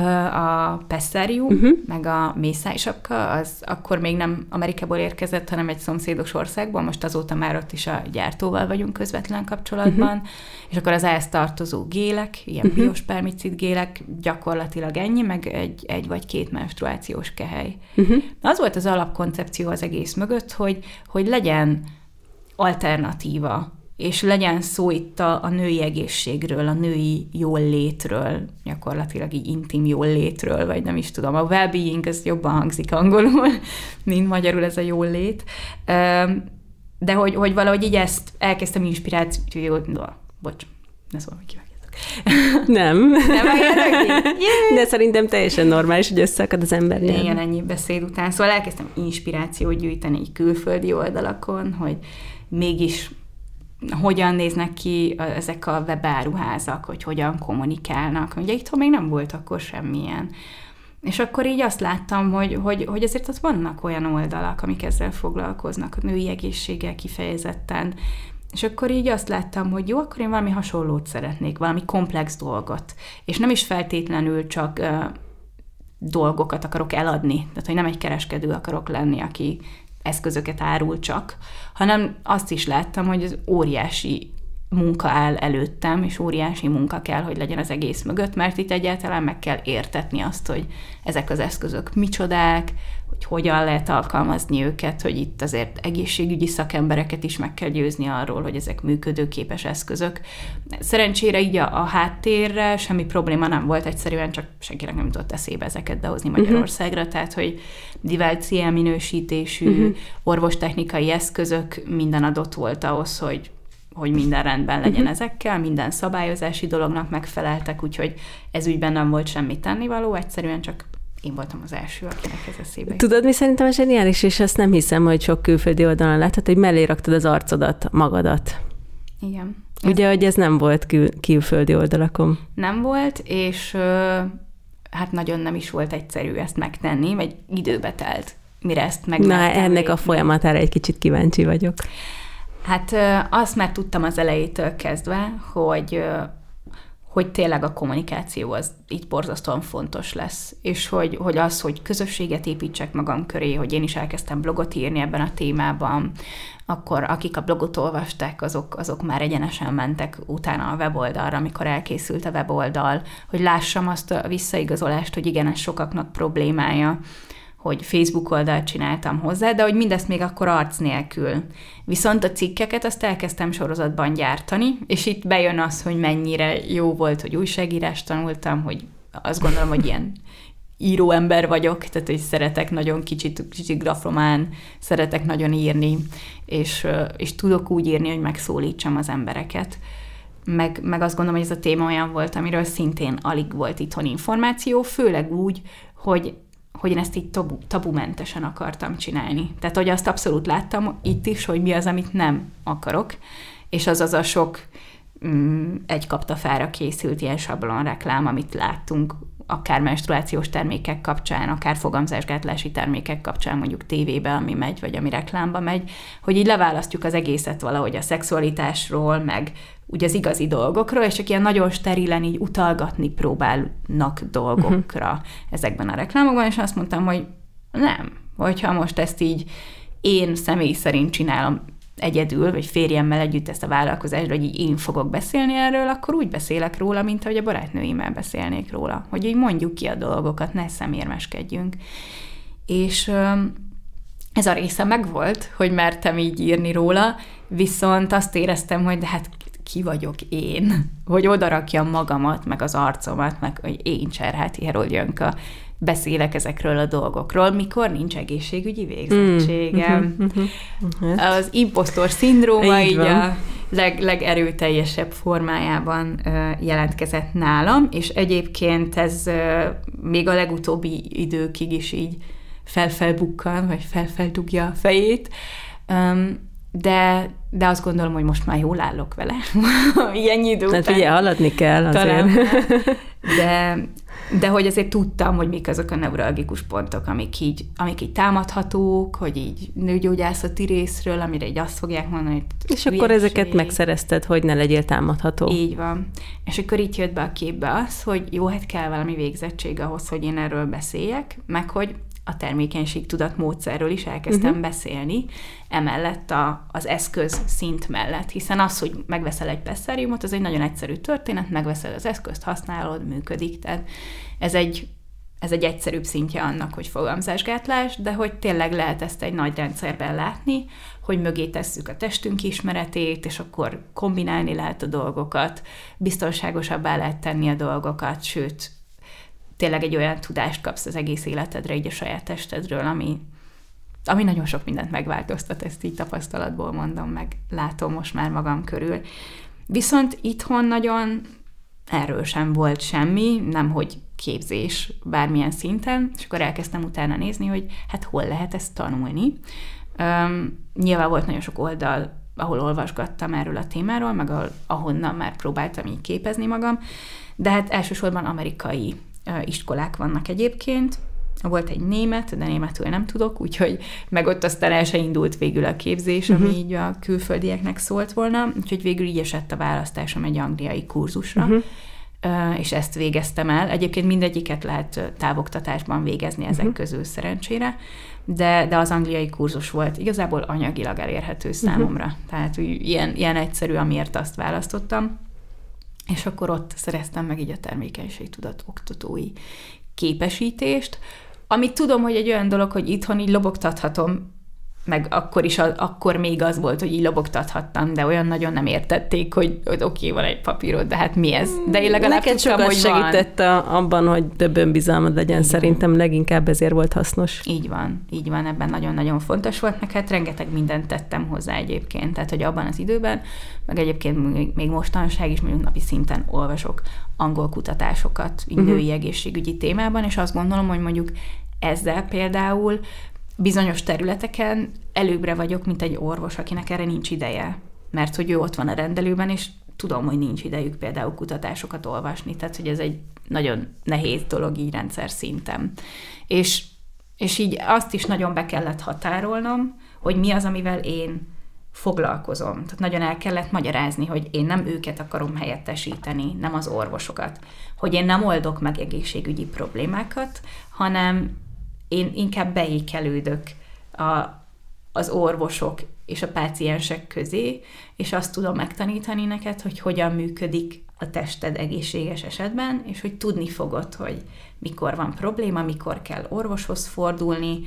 A Pessarium, uh-huh. meg a mészájsapka, az akkor még nem Amerikából érkezett, hanem egy szomszédos országból, most azóta már ott is a gyártóval vagyunk közvetlen kapcsolatban, uh-huh. és akkor az ehhez tartozó gélek, ilyen uh-huh. biospermicid gélek, gyakorlatilag ennyi, meg egy, egy vagy két menstruációs kehely. Uh-huh. Az volt az alapkoncepció az egész mögött, hogy, hogy legyen alternatíva és legyen szó itt a, a női egészségről, a női jól létről, gyakorlatilag így intim jól létről, vagy nem is tudom, a well-being ez jobban hangzik angolul, mint magyarul ez a jól lét. De hogy, hogy valahogy így ezt elkezdtem inspiráció, bocs, ne szólom, hogy Nem. Nem De szerintem teljesen normális, hogy összeakad az ember nyelv. Igen, ennyi beszéd után. Szóval elkezdtem inspirációt gyűjteni egy külföldi oldalakon, hogy mégis hogyan néznek ki ezek a webáruházak, hogy hogyan kommunikálnak. Ugye itthon még nem volt akkor semmilyen. És akkor így azt láttam, hogy, hogy, hogy azért ott vannak olyan oldalak, amik ezzel foglalkoznak, a női egészséggel kifejezetten. És akkor így azt láttam, hogy jó, akkor én valami hasonlót szeretnék, valami komplex dolgot. És nem is feltétlenül csak dolgokat akarok eladni, tehát hogy nem egy kereskedő akarok lenni, aki eszközöket árul csak, hanem azt is láttam, hogy az óriási munka áll előttem, és óriási munka kell, hogy legyen az egész mögött, mert itt egyáltalán meg kell értetni azt, hogy ezek az eszközök micsodák, hogy hogyan lehet alkalmazni őket, hogy itt azért egészségügyi szakembereket is meg kell győzni arról, hogy ezek működőképes eszközök. Szerencsére így a, a háttérre semmi probléma nem volt, egyszerűen csak senkinek nem jutott eszébe ezeket behozni mhm. Magyarországra, uh-huh. tehát hogy divált CL minősítésű uh-huh. orvostechnikai eszközök minden adott volt ahhoz, hogy hogy minden rendben legyen uh-huh. ezekkel, minden szabályozási dolognak megfeleltek, úgyhogy ez ügyben nem volt semmi tennivaló, egyszerűen csak én voltam az első, akinek ez eszébe Tudod, mi szerintem zseniális, és ezt nem hiszem, hogy sok külföldi oldalon láthat, hogy mellé raktad az arcodat, magadat. Igen. Ugye, ez... hogy ez nem volt kül- külföldi oldalakon. Nem volt, és hát nagyon nem is volt egyszerű ezt megtenni, vagy időbe telt, mire ezt meg. Na, ennek a folyamatára egy kicsit kíváncsi vagyok. Hát azt már tudtam az elejétől kezdve, hogy hogy tényleg a kommunikáció az így borzasztóan fontos lesz, és hogy, hogy az, hogy közösséget építsek magam köré, hogy én is elkezdtem blogot írni ebben a témában, akkor akik a blogot olvasták, azok, azok már egyenesen mentek utána a weboldalra, amikor elkészült a weboldal, hogy lássam azt a visszaigazolást, hogy igen, ez sokaknak problémája, hogy Facebook oldalt csináltam hozzá, de hogy mindezt még akkor arc nélkül. Viszont a cikkeket azt elkezdtem sorozatban gyártani, és itt bejön az, hogy mennyire jó volt, hogy újságírást tanultam, hogy azt gondolom, hogy ilyen író ember vagyok, tehát hogy szeretek nagyon kicsit, kicsit grafomán, szeretek nagyon írni, és, és tudok úgy írni, hogy megszólítsam az embereket. Meg, meg azt gondolom, hogy ez a téma olyan volt, amiről szintén alig volt itthon információ, főleg úgy, hogy hogy én ezt így tabu, tabumentesen akartam csinálni. Tehát, hogy azt abszolút láttam itt is, hogy mi az, amit nem akarok, és az az a sok mm, egy kaptafára készült ilyen sablonreklám, amit láttunk akár menstruációs termékek kapcsán, akár fogamzásgátlási termékek kapcsán, mondjuk tévébe, ami megy, vagy ami reklámba megy, hogy így leválasztjuk az egészet valahogy a szexualitásról, meg ugye az igazi dolgokról, és csak ilyen nagyon sterilen így utalgatni próbálnak dolgokra uh-huh. ezekben a reklámokban, és azt mondtam, hogy nem, hogyha most ezt így én személy szerint csinálom egyedül, vagy férjemmel együtt ezt a vállalkozást, hogy így én fogok beszélni erről, akkor úgy beszélek róla, mint ahogy a barátnőimmel beszélnék róla. Hogy így mondjuk ki a dolgokat, ne szemérmeskedjünk. És ez a része megvolt, hogy mertem így írni róla, viszont azt éreztem, hogy de hát ki vagyok én, hogy odarakjam magamat, meg az arcomat, meg hogy én Cserháti Herold Jönka beszélek ezekről a dolgokról, mikor nincs egészségügyi végzettségem. Mm, az impostor szindróma így, így a leg, legerőteljesebb formájában jelentkezett nálam, és egyébként ez még a legutóbbi időkig is így felfelbukkan, vagy felfeldugja a fejét, de, de azt gondolom, hogy most már jól állok vele. Ilyen idő hát után. ugye haladni kell azért. Talán, de, de hogy azért tudtam, hogy mik azok a neuralgikus pontok, amik így, amik így támadhatók, hogy így nőgyógyászati részről, amire így azt fogják mondani, hogy És akkor ezeket megszerezted, hogy ne legyél támadható. Így van. És akkor itt jött be a képbe az, hogy jó, hát kell valami végzettség ahhoz, hogy én erről beszéljek, meg hogy a termékenység tudat módszerről is elkezdtem uh-huh. beszélni, emellett a, az eszköz szint mellett, hiszen az, hogy megveszel egy pesszeriumot, az egy nagyon egyszerű történet, megveszel az eszközt, használod, működik, tehát ez egy, ez egy egyszerűbb szintje annak, hogy fogalmazásgátlás, de hogy tényleg lehet ezt egy nagy rendszerben látni, hogy mögé tesszük a testünk ismeretét, és akkor kombinálni lehet a dolgokat, biztonságosabbá lehet tenni a dolgokat, sőt, tényleg egy olyan tudást kapsz az egész életedre, így a saját testedről, ami, ami nagyon sok mindent megváltoztat, ezt így tapasztalatból mondom, meg látom most már magam körül. Viszont itthon nagyon erről sem volt semmi, nem hogy képzés bármilyen szinten, és akkor elkezdtem utána nézni, hogy hát hol lehet ezt tanulni. Um, nyilván volt nagyon sok oldal, ahol olvasgattam erről a témáról, meg ahol, ahonnan már próbáltam így képezni magam, de hát elsősorban amerikai iskolák vannak egyébként, volt egy német, de németül nem tudok, úgyhogy meg ott aztán el se indult végül a képzés, ami uh-huh. így a külföldieknek szólt volna, úgyhogy végül így esett a választásom egy angliai kurzusra, uh-huh. és ezt végeztem el. Egyébként mindegyiket lehet távoktatásban végezni ezek uh-huh. közül szerencsére, de, de az angliai kurzus volt igazából anyagilag elérhető számomra. Uh-huh. Tehát ilyen, ilyen egyszerű, amiért azt választottam. És akkor ott szereztem meg így a termékenységtudat oktatói képesítést, amit tudom, hogy egy olyan dolog, hogy itthon így lobogtathatom meg akkor is, akkor még az volt, hogy így lobogtathattam, de olyan nagyon nem értették, hogy, hogy oké, okay, van egy papírod, de hát mi ez? De én legalább Neked tudtam, sokat hogy segített van. abban, hogy több önbizalmad legyen, így szerintem van. leginkább ezért volt hasznos. Így van, így van, ebben nagyon-nagyon fontos volt, meg hát rengeteg mindent tettem hozzá egyébként, tehát hogy abban az időben, meg egyébként még, még mostanság is mondjuk napi szinten olvasok angol kutatásokat uh-huh. női egészségügyi témában, és azt gondolom, hogy mondjuk ezzel például bizonyos területeken előbbre vagyok, mint egy orvos, akinek erre nincs ideje. Mert hogy ő ott van a rendelőben, és tudom, hogy nincs idejük például kutatásokat olvasni, tehát hogy ez egy nagyon nehéz dolog így rendszer szinten. És, és így azt is nagyon be kellett határolnom, hogy mi az, amivel én foglalkozom. Tehát nagyon el kellett magyarázni, hogy én nem őket akarom helyettesíteni, nem az orvosokat. Hogy én nem oldok meg egészségügyi problémákat, hanem én inkább beékelődök a, az orvosok és a páciensek közé, és azt tudom megtanítani neked, hogy hogyan működik a tested egészséges esetben, és hogy tudni fogod, hogy mikor van probléma, mikor kell orvoshoz fordulni,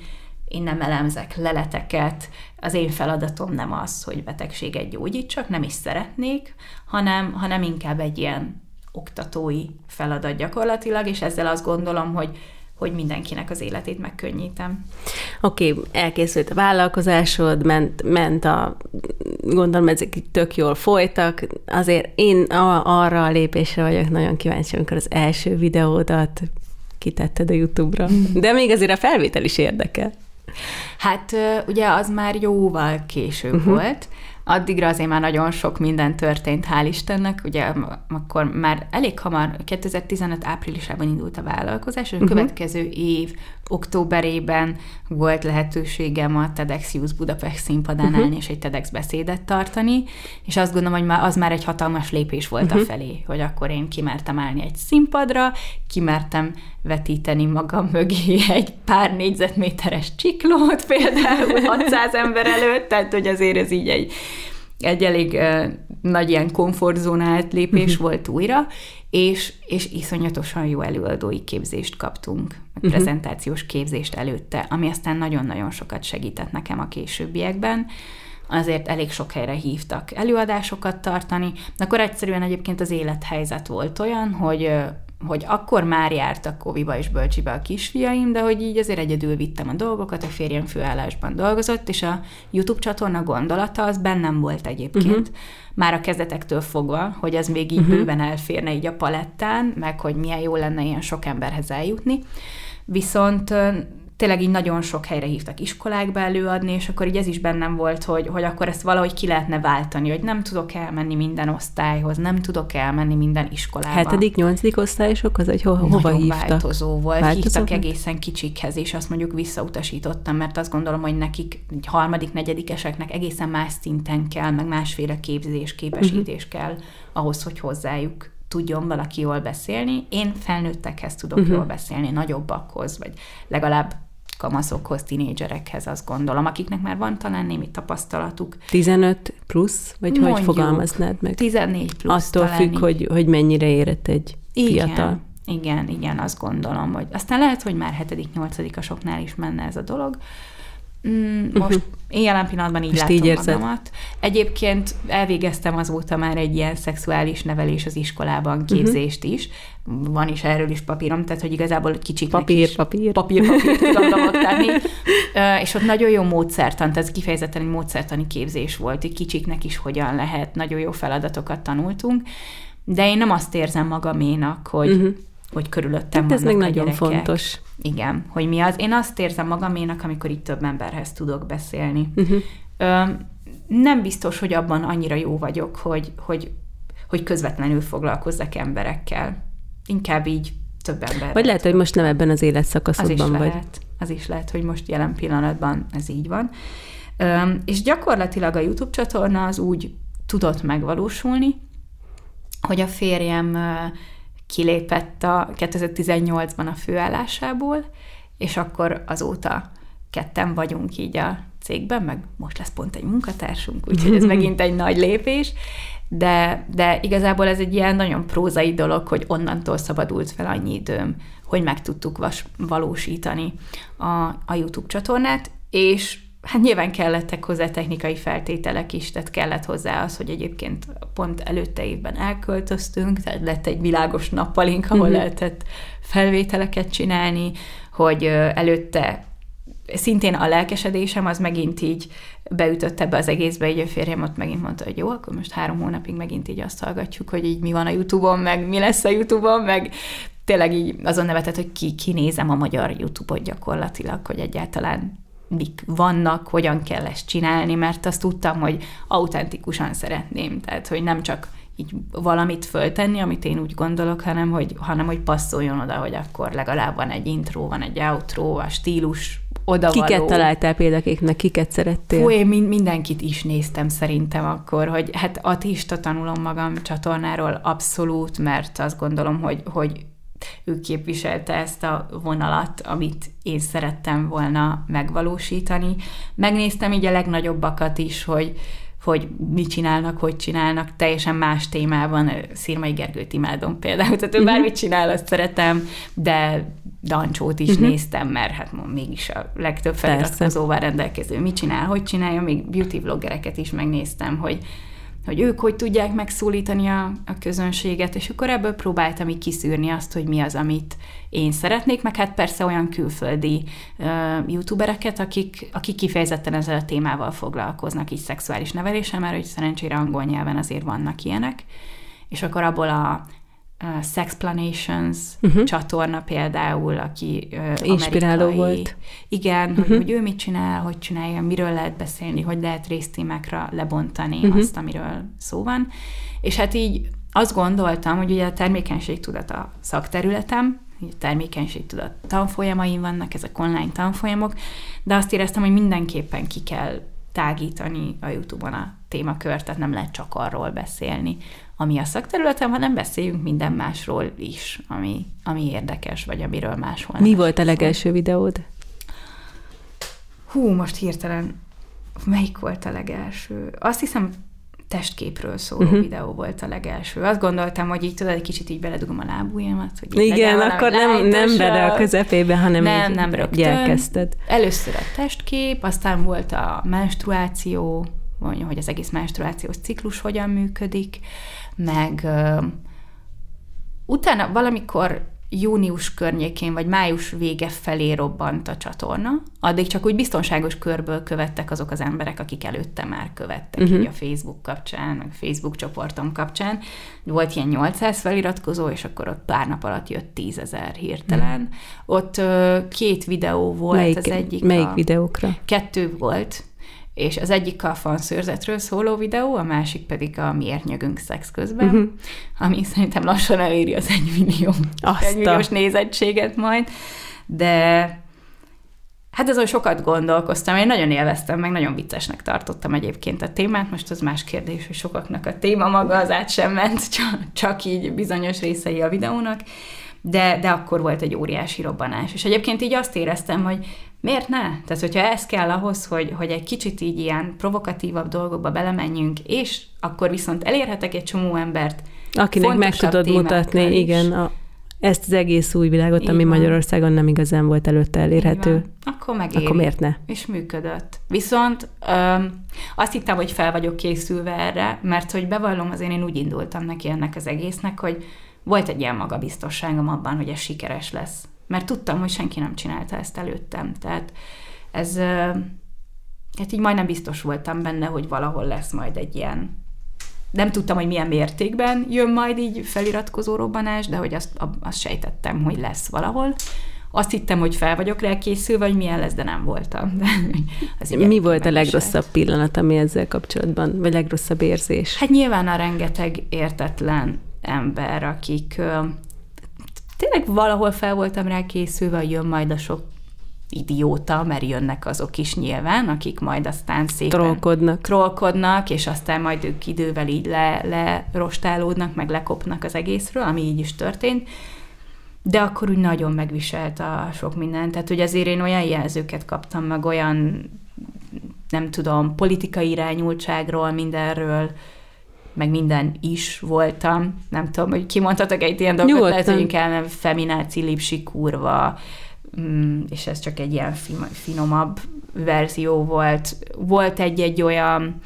én nem elemzek leleteket, az én feladatom nem az, hogy betegséget gyógyítsak, nem is szeretnék, hanem, hanem inkább egy ilyen oktatói feladat gyakorlatilag, és ezzel azt gondolom, hogy hogy mindenkinek az életét megkönnyítem. Oké, okay, elkészült a vállalkozásod, ment, ment a, gondolom ezek tök jól folytak, azért én a, arra a lépésre vagyok nagyon kíváncsi, amikor az első videódat kitetted a YouTube-ra. De még azért a felvétel is érdekel. Hát ugye az már jóval később uh-huh. volt, addigra azért már nagyon sok minden történt, hál' Istennek, ugye akkor már elég hamar, 2015 áprilisában indult a vállalkozás, és a uh-huh. következő év októberében volt lehetőségem a TEDx Youth Budapest színpadán uh-huh. állni, és egy TEDx beszédet tartani, és azt gondolom, hogy az már egy hatalmas lépés volt uh-huh. a felé, hogy akkor én kimertem állni egy színpadra, kimertem vetíteni magam mögé egy pár négyzetméteres csiklót, például 600 ember előtt, tehát hogy azért ez így egy, egy elég uh, nagy ilyen komfortzónált lépés uh-huh. volt újra, és, és iszonyatosan jó előadói képzést kaptunk, uh-huh. prezentációs képzést előtte, ami aztán nagyon-nagyon sokat segített nekem a későbbiekben. Azért elég sok helyre hívtak előadásokat tartani, akkor egyszerűen egyébként az élethelyzet volt olyan, hogy hogy akkor már jártak Koviba és Bölcsibe a kisfiaim, de hogy így azért egyedül vittem a dolgokat, a férjem főállásban dolgozott, és a YouTube csatorna gondolata az bennem volt egyébként. Uh-huh. Már a kezdetektől fogva, hogy ez még így uh-huh. bőven elférne így a palettán, meg hogy milyen jó lenne ilyen sok emberhez eljutni. Viszont tényleg így nagyon sok helyre hívtak iskolákba előadni, és akkor így ez is bennem volt, hogy, hogy akkor ezt valahogy ki lehetne váltani, hogy nem tudok elmenni minden osztályhoz, nem tudok elmenni minden iskolába. Hetedik, nyolcadik osztályosok, az egy ho- hova nagyon hívtak? változó volt. Változó hívtak egészen kicsikhez, és azt mondjuk visszautasítottam, mert azt gondolom, hogy nekik egy harmadik, negyedikeseknek egészen más szinten kell, meg másféle képzés, képesítés uh-huh. kell ahhoz, hogy hozzájuk tudjon valaki jól beszélni. Én felnőttekhez tudok uh-huh. jól beszélni, nagyobbakhoz, vagy legalább kamaszokhoz, tinédzserekhez, azt gondolom, akiknek már van talán némi tapasztalatuk. 15 plusz, vagy Mondjuk, hogy fogalmaznád meg? 14 plusz. Attól függ, hogy, hogy mennyire érett egy igen, fiatal. Igen, igen, azt gondolom, hogy aztán lehet, hogy már 7.-8.-asoknál is menne ez a dolog, Mm, most uh-huh. én jelen pillanatban így most látom így érzed. magamat. Egyébként elvégeztem azóta már egy ilyen szexuális nevelés az iskolában mhm. képzést uh-huh. is. Van is erről is papírom, tehát hogy igazából kicsit papír, is papír. papír, papír tudom. Uh, és ott nagyon jó módszertan, tehát ez kifejezetten egy módszertani képzés volt, hogy kicsiknek is hogyan lehet, nagyon jó feladatokat tanultunk. De én nem azt érzem magaménak, hogy uh-huh hogy körülöttem hát ez meg nagyon gyerekek. fontos. Igen, hogy mi az. Én azt érzem magaménak, amikor itt több emberhez tudok beszélni. Uh-huh. Ö, nem biztos, hogy abban annyira jó vagyok, hogy, hogy, hogy közvetlenül foglalkozzak emberekkel. Inkább így több ember. Vagy lehet, hogy most nem ebben az életszakaszodban az is vagy. Lehet. Az is lehet, hogy most jelen pillanatban ez így van. Ö, és gyakorlatilag a YouTube csatorna az úgy tudott megvalósulni, hogy a férjem kilépett a 2018-ban a főállásából, és akkor azóta ketten vagyunk így a cégben, meg most lesz pont egy munkatársunk, úgyhogy ez megint egy nagy lépés, de, de igazából ez egy ilyen nagyon prózai dolog, hogy onnantól szabadult fel annyi időm, hogy meg tudtuk vas, valósítani a, a YouTube csatornát, és hát nyilván kellettek hozzá technikai feltételek is, tehát kellett hozzá az, hogy egyébként pont előtte évben elköltöztünk, tehát lett egy világos nappalink, ahol uh-huh. lehetett felvételeket csinálni, hogy előtte szintén a lelkesedésem az megint így beütött ebbe az egészbe, így a férjem ott megint mondta, hogy jó, akkor most három hónapig megint így azt hallgatjuk, hogy így mi van a Youtube-on, meg mi lesz a Youtube-on, meg tényleg így azon nevetett, hogy ki, kinézem a magyar Youtube-ot gyakorlatilag, hogy egyáltalán mik vannak, hogyan kell ezt csinálni, mert azt tudtam, hogy autentikusan szeretném, tehát hogy nem csak így valamit föltenni, amit én úgy gondolok, hanem hogy, hanem hogy passzoljon oda, hogy akkor legalább van egy intro, van egy outro, a stílus oda Kiket találtál példakéknek, kiket szerettél? Hú, én mindenkit is néztem szerintem akkor, hogy hát atista tanulom magam csatornáról abszolút, mert azt gondolom, hogy, hogy ő képviselte ezt a vonalat, amit én szerettem volna megvalósítani. Megnéztem így a legnagyobbakat is, hogy, hogy mit csinálnak, hogy csinálnak, teljesen más témában. Szirmai Gergőt imádom például, tehát ő mhm. bármit csinál, azt szeretem, de Dancsót is uh-huh. néztem, mert hát mégis a legtöbb feliratkozóval rendelkező mit csinál, hogy csinálja, még beauty vloggereket is megnéztem, hogy hogy ők hogy tudják megszólítani a, a közönséget, és akkor ebből próbáltam így kiszűrni azt, hogy mi az, amit én szeretnék, meg hát persze olyan külföldi uh, youtubereket, akik, akik kifejezetten ezzel a témával foglalkoznak, így szexuális neveléssel, mert hogy szerencsére angol nyelven azért vannak ilyenek, és akkor abból a uh, Sexplanations uh-huh. csatorna például, aki uh, Inspiráló volt. Igen, uh-huh. hogy, hogy ő mit csinál, hogy csinálja, miről lehet beszélni, hogy lehet résztémákra lebontani uh-huh. azt, amiről szó van. És hát így azt gondoltam, hogy ugye a termékenység tudat a szakterületem, termékenységtudat tanfolyamaim vannak, ezek online tanfolyamok, de azt éreztem, hogy mindenképpen ki kell tágítani a YouTube-on a témakört, tehát nem lehet csak arról beszélni, ami a szakterületem, hanem beszéljünk minden másról is, ami, ami érdekes, vagy amiről máshol. Mi volt a legelső videód? Hú, most hirtelen melyik volt a legelső? Azt hiszem testképről szóló uh-huh. videó volt a legelső. Azt gondoltam, hogy így tudod, egy kicsit így beledugom a lábujjamat. Hogy Igen, akkor nem, nem bele a közepébe, hanem nem, nem rögtön. elkezdted. Először a testkép, aztán volt a menstruáció, mondja, hogy az egész menstruációs ciklus hogyan működik, meg utána valamikor június környékén, vagy május vége felé robbant a csatorna. Addig csak úgy biztonságos körből követtek azok az emberek, akik előtte már követtek uh-huh. így a Facebook kapcsán, meg Facebook csoportom kapcsán. Volt ilyen 800 feliratkozó, és akkor ott pár nap alatt jött 10 ezer hirtelen. Uh-huh. Ott uh, két videó volt, melyik, az egyik Melyik a, videókra? Kettő volt, és az egyik a fanszőrzetről szóló videó, a másik pedig a miért nyögünk szex közben, uh-huh. ami szerintem lassan eléri az egy millió, egy milliós nézettséget majd, de hát azon sokat gondolkoztam, én nagyon élveztem, meg nagyon viccesnek tartottam egyébként a témát, most az más kérdés, hogy sokaknak a téma maga az át sem ment, csak, csak így bizonyos részei a videónak, de, de akkor volt egy óriási robbanás. És egyébként így azt éreztem, hogy miért ne? Tehát, hogyha ez kell ahhoz, hogy, hogy egy kicsit így ilyen provokatívabb dolgokba belemenjünk, és akkor viszont elérhetek egy csomó embert, Akinek meg tudod mutatni, is. igen, a, ezt az egész új világot, Így ami van. Magyarországon nem igazán volt előtte elérhető. Akkor megéri. Akkor miért ne? És működött. Viszont öm, azt hittem, hogy fel vagyok készülve erre, mert hogy bevallom, azért én úgy indultam neki ennek az egésznek, hogy volt egy ilyen magabiztosságom abban, hogy ez sikeres lesz. Mert tudtam, hogy senki nem csinálta ezt előttem. Tehát ez, hát így majdnem biztos voltam benne, hogy valahol lesz majd egy ilyen nem tudtam, hogy milyen mértékben jön majd így feliratkozó robbanás, de hogy azt, azt sejtettem, hogy lesz valahol. Azt hittem, hogy fel vagyok rá készülve, hogy milyen lesz, de nem voltam. De Mi volt a legrosszabb pillanat, ami ezzel kapcsolatban, vagy legrosszabb érzés? Hát nyilván a rengeteg értetlen ember, akik tényleg valahol fel voltam rá készülve, hogy jön majd a sok idióta, mert jönnek azok is nyilván, akik majd aztán szépen trollkodnak, trollkodnak és aztán majd ők idővel így le, lerostálódnak, meg lekopnak az egészről, ami így is történt. De akkor úgy nagyon megviselt a sok minden. Tehát, hogy azért én olyan jelzőket kaptam, meg olyan, nem tudom, politikai irányultságról, mindenről, meg minden is voltam. Nem tudom, hogy kimondhatok egy ilyen dolgot, lehet, hogy inkább femináci, lipsi, kurva, mm, és ez csak egy ilyen finomabb verzió volt. Volt egy-egy olyan,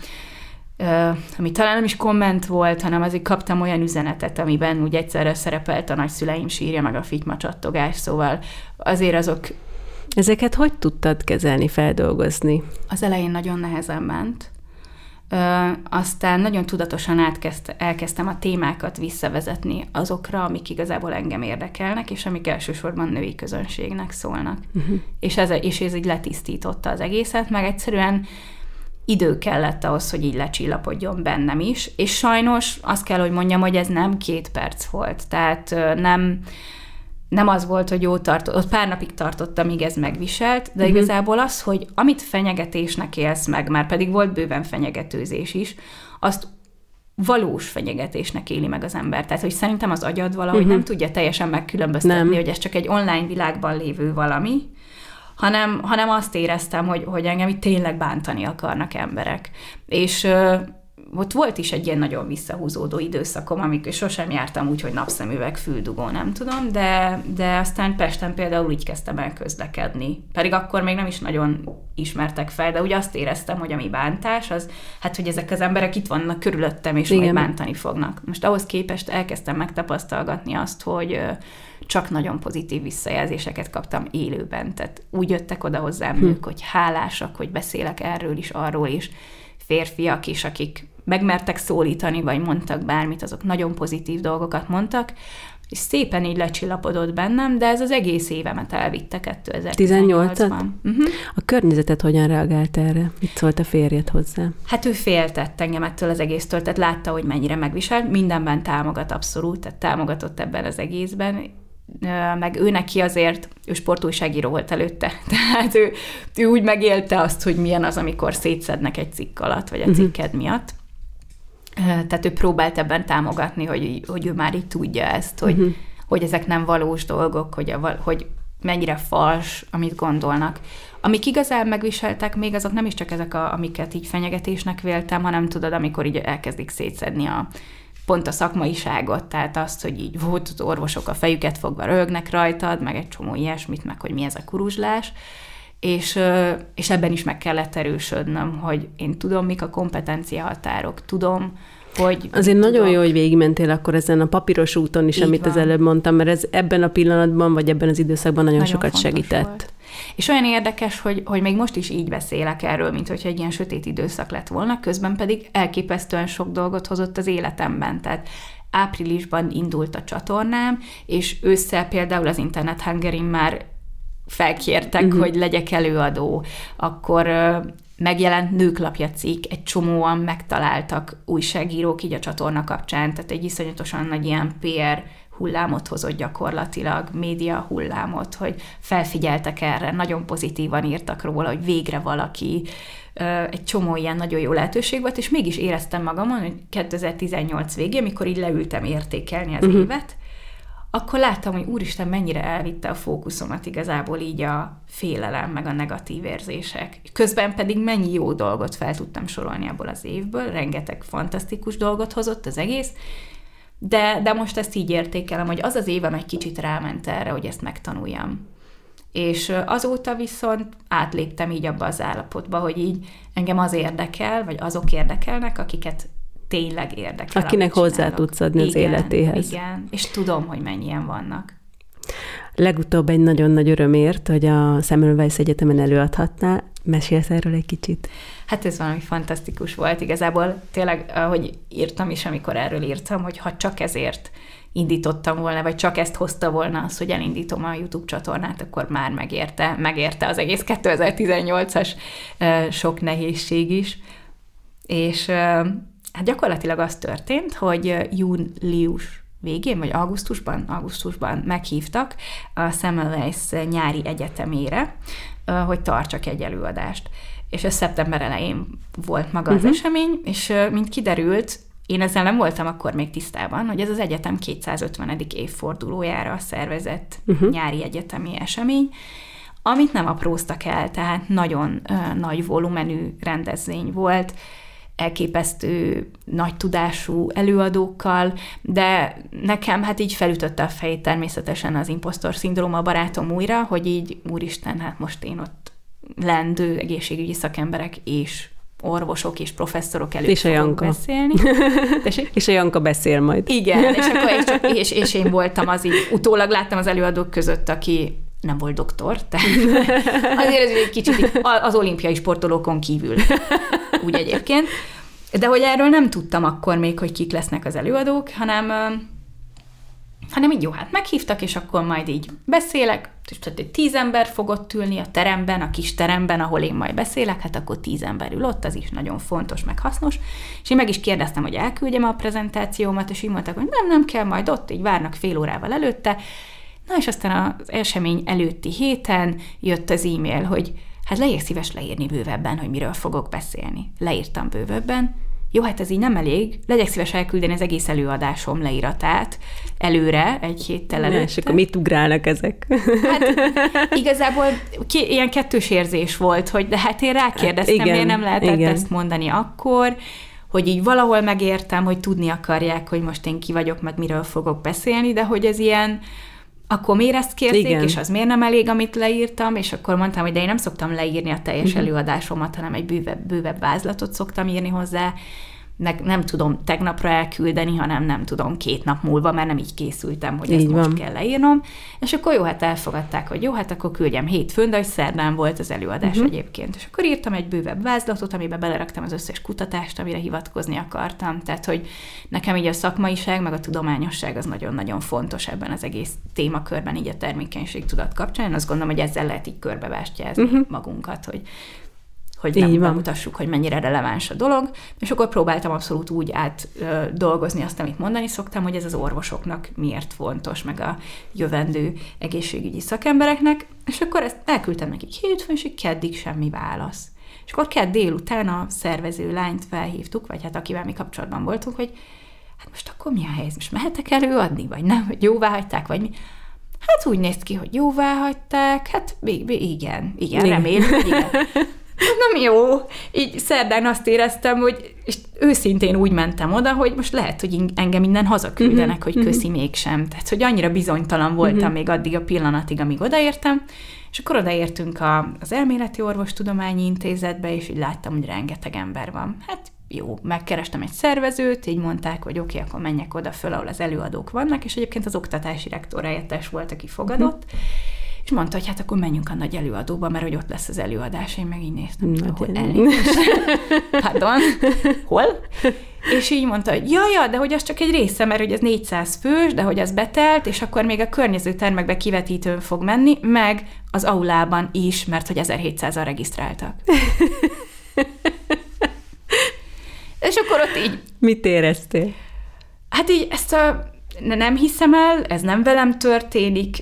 ami talán nem is komment volt, hanem azért kaptam olyan üzenetet, amiben úgy egyszerre szerepelt a nagyszüleim sírja, meg a fityma csattogás, szóval azért azok... Ezeket hogy tudtad kezelni, feldolgozni? Az elején nagyon nehezen ment, Ö, aztán nagyon tudatosan átkezd, elkezdtem a témákat visszavezetni azokra, amik igazából engem érdekelnek, és amik elsősorban női közönségnek szólnak. Uh-huh. És, ez, és ez így letisztította az egészet, meg egyszerűen idő kellett ahhoz, hogy így lecsillapodjon bennem is, és sajnos azt kell, hogy mondjam, hogy ez nem két perc volt, tehát nem nem az volt, hogy jó tartott, ott pár napig tartott, amíg ez megviselt, de uh-huh. igazából az, hogy amit fenyegetésnek élsz meg, már pedig volt bőven fenyegetőzés is, azt valós fenyegetésnek éli meg az ember. Tehát, hogy szerintem az agyad valahogy uh-huh. nem tudja teljesen megkülönböztetni, nem. hogy ez csak egy online világban lévő valami, hanem, hanem azt éreztem, hogy, hogy engem itt tényleg bántani akarnak emberek. És ott volt is egy ilyen nagyon visszahúzódó időszakom, amikor sosem jártam úgy, hogy napszemüveg, füldugó, nem tudom, de, de aztán Pesten például így kezdtem el közlekedni. Pedig akkor még nem is nagyon ismertek fel, de úgy azt éreztem, hogy ami bántás, az hát, hogy ezek az emberek itt vannak körülöttem, és Igen. majd bántani fognak. Most ahhoz képest elkezdtem megtapasztalgatni azt, hogy csak nagyon pozitív visszajelzéseket kaptam élőben. Tehát úgy jöttek oda hozzám hm. nők, hogy hálásak, hogy beszélek erről is, arról is. Férfiak is, akik megmertek szólítani, vagy mondtak bármit, azok nagyon pozitív dolgokat mondtak, és szépen így lecsillapodott bennem, de ez az egész évemet elvitte 2018-ban. 18 uh-huh. A környezetet hogyan reagált erre? Mit szólt a férjed hozzá? Hát ő féltett engem ettől az egésztől, tehát látta, hogy mennyire megviselt, mindenben támogat abszolút, tehát támogatott ebben az egészben, meg ő neki azért, ő sportújságíró volt előtte, tehát ő, ő úgy megélte azt, hogy milyen az, amikor szétszednek egy cikk alatt, vagy a mhm. cikked miatt. Tehát ő próbált ebben támogatni, hogy, hogy ő már így tudja ezt, hogy, uh-huh. hogy ezek nem valós dolgok, hogy, a, hogy mennyire fals, amit gondolnak. Amik igazán megviseltek még, azok nem is csak ezek, a, amiket így fenyegetésnek véltem, hanem tudod, amikor így elkezdik szétszedni a, pont a szakmaiságot, tehát azt, hogy így volt az orvosok a fejüket fogva rögnek rajtad, meg egy csomó ilyesmit, meg hogy mi ez a kuruzslás, és, és ebben is meg kellett erősödnöm, hogy én tudom, mik a kompetencia határok, tudom, hogy... Azért tudok. nagyon jó, hogy végigmentél akkor ezen a papíros úton is, Így amit van. az előbb mondtam, mert ez ebben a pillanatban, vagy ebben az időszakban nagyon, nagyon sokat segített. Volt. És olyan érdekes, hogy, hogy még most is így beszélek erről, mint hogyha egy ilyen sötét időszak lett volna, közben pedig elképesztően sok dolgot hozott az életemben. Tehát áprilisban indult a csatornám, és ősszel például az Internet Hungary már felkértek, uh-huh. hogy legyek előadó, akkor megjelent nőklapja cikk, egy csomóan megtaláltak újságírók így a csatorna kapcsán, tehát egy iszonyatosan nagy ilyen PR hullámot hozott gyakorlatilag, média hullámot, hogy felfigyeltek erre, nagyon pozitívan írtak róla, hogy végre valaki, egy csomó ilyen nagyon jó lehetőség volt, és mégis éreztem magamon, hogy 2018 végén, amikor így leültem értékelni az uh-huh. évet, akkor láttam, hogy úristen, mennyire elvitte a fókuszomat igazából így a félelem, meg a negatív érzések. Közben pedig mennyi jó dolgot fel tudtam sorolni abból az évből, rengeteg fantasztikus dolgot hozott az egész, de, de most ezt így értékelem, hogy az az évem egy kicsit ráment erre, hogy ezt megtanuljam. És azóta viszont átléptem így abba az állapotba, hogy így engem az érdekel, vagy azok érdekelnek, akiket tényleg érdekel. Akinek hozzá tudsz adni igen, az életéhez. Igen, és tudom, hogy mennyien vannak. Legutóbb egy nagyon nagy örömért, hogy a Semmelweis Egyetemen előadhatnál. Mesélsz erről egy kicsit? Hát ez valami fantasztikus volt. Igazából tényleg, ahogy írtam is, amikor erről írtam, hogy ha csak ezért indítottam volna, vagy csak ezt hozta volna az, hogy elindítom a YouTube csatornát, akkor már megérte, megérte az egész 2018-as sok nehézség is. És hát gyakorlatilag az történt, hogy július végén, vagy augusztusban, augusztusban meghívtak a Semmelweis nyári egyetemére, hogy tartsak egy előadást. És ez szeptember elején volt maga uh-huh. az esemény, és mint kiderült, én ezzel nem voltam akkor még tisztában, hogy ez az egyetem 250. évfordulójára szervezett uh-huh. nyári egyetemi esemény, amit nem apróztak el, tehát nagyon uh, nagy volumenű rendezvény volt, elképesztő nagy tudású előadókkal, de nekem hát így felütötte a fejét természetesen az impostor szindróma a barátom újra, hogy így úristen, hát most én ott lendő egészségügyi szakemberek és orvosok és professzorok előtt és a Janka. beszélni. és a Janka beszél majd. Igen, és akkor és, csak, és, és én voltam az így, utólag láttam az előadók között, aki nem volt doktor, tehát azért ez egy kicsit az olimpiai sportolókon kívül, úgy egyébként. De hogy erről nem tudtam akkor még, hogy kik lesznek az előadók, hanem hanem így jó, hát meghívtak, és akkor majd így beszélek, és tehát egy tíz ember fogott ülni a teremben, a kis teremben, ahol én majd beszélek, hát akkor tíz ember ül ott, az is nagyon fontos, meg hasznos, és én meg is kérdeztem, hogy elküldjem a prezentációmat, és így mondták, hogy nem, nem kell, majd ott, így várnak fél órával előtte, Na és aztán az esemény előtti héten jött az e-mail, hogy hát legyek szíves leírni bővebben, hogy miről fogok beszélni. Leírtam bővebben, jó, hát ez így nem elég, legyek szíves elküldeni az egész előadásom leíratát előre, egy héttel előtte. És akkor mit ugrálnak ezek? Hát igazából ki, ilyen kettős érzés volt, hogy de hát én rákérdeztem, hát igen, miért nem lehetett igen. ezt mondani akkor, hogy így valahol megértem, hogy tudni akarják, hogy most én ki vagyok, meg miről fogok beszélni, de hogy ez ilyen, akkor miért ezt kérték, Igen. és az miért nem elég, amit leírtam, és akkor mondtam, hogy de én nem szoktam leírni a teljes uh-huh. előadásomat, hanem egy bővebb, bővebb vázlatot szoktam írni hozzá, meg nem tudom tegnapra elküldeni, hanem nem tudom két nap múlva, mert nem így készültem, hogy ezt így most van. kell leírnom. És akkor jó, hát elfogadták, hogy jó, hát akkor küldjem hétfőn, de hogy szerdán volt az előadás uh-huh. egyébként. És akkor írtam egy bővebb vázlatot, amiben beleraktam az összes kutatást, amire hivatkozni akartam. Tehát, hogy nekem így a szakmaiság, meg a tudományosság az nagyon-nagyon fontos ebben az egész témakörben, így a termékenység tudat kapcsán. Azt gondolom, hogy ezzel lehet így körbebástyázni uh-huh. magunkat, hogy hogy nem bemutassuk, hogy mennyire releváns a dolog, és akkor próbáltam abszolút úgy át dolgozni azt, amit mondani szoktam, hogy ez az orvosoknak miért fontos, meg a jövendő egészségügyi szakembereknek, és akkor ezt elküldtem nekik hétfőn, és keddig semmi válasz. És akkor kedd délután a szervező lányt felhívtuk, vagy hát akivel mi kapcsolatban voltunk, hogy hát most akkor mi a helyzet? Most mehetek előadni, vagy nem? Hogy jóvá hagyták, vagy mi? Hát úgy néz ki, hogy jóvá hagyták, hát igen, igen, igen. remélem, igen. nem jó. Így szerdán azt éreztem, hogy és őszintén úgy mentem oda, hogy most lehet, hogy engem innen hazaküldenek, uh-huh, hogy köszi uh-huh. mégsem. Tehát, hogy annyira bizonytalan voltam uh-huh. még addig a pillanatig, amíg odaértem, és akkor odaértünk a, az Elméleti Orvostudományi Intézetbe, és így láttam, hogy rengeteg ember van. Hát jó, megkerestem egy szervezőt, így mondták, hogy oké, okay, akkor menjek oda föl, ahol az előadók vannak, és egyébként az oktatási rektor helyettes volt, aki fogadott, uh-huh és mondta, hogy hát akkor menjünk a nagy előadóba, mert hogy ott lesz az előadás. Én meg így néztem, Na, hol Pardon, hol? És így mondta, hogy ja, ja, de hogy az csak egy része, mert hogy ez 400 fős, de hogy az betelt, és akkor még a környező termekbe kivetítőn fog menni, meg az aulában is, mert hogy 1700-an regisztráltak. és akkor ott így... Mit éreztél? Hát így ezt a... Nem hiszem el, ez nem velem történik,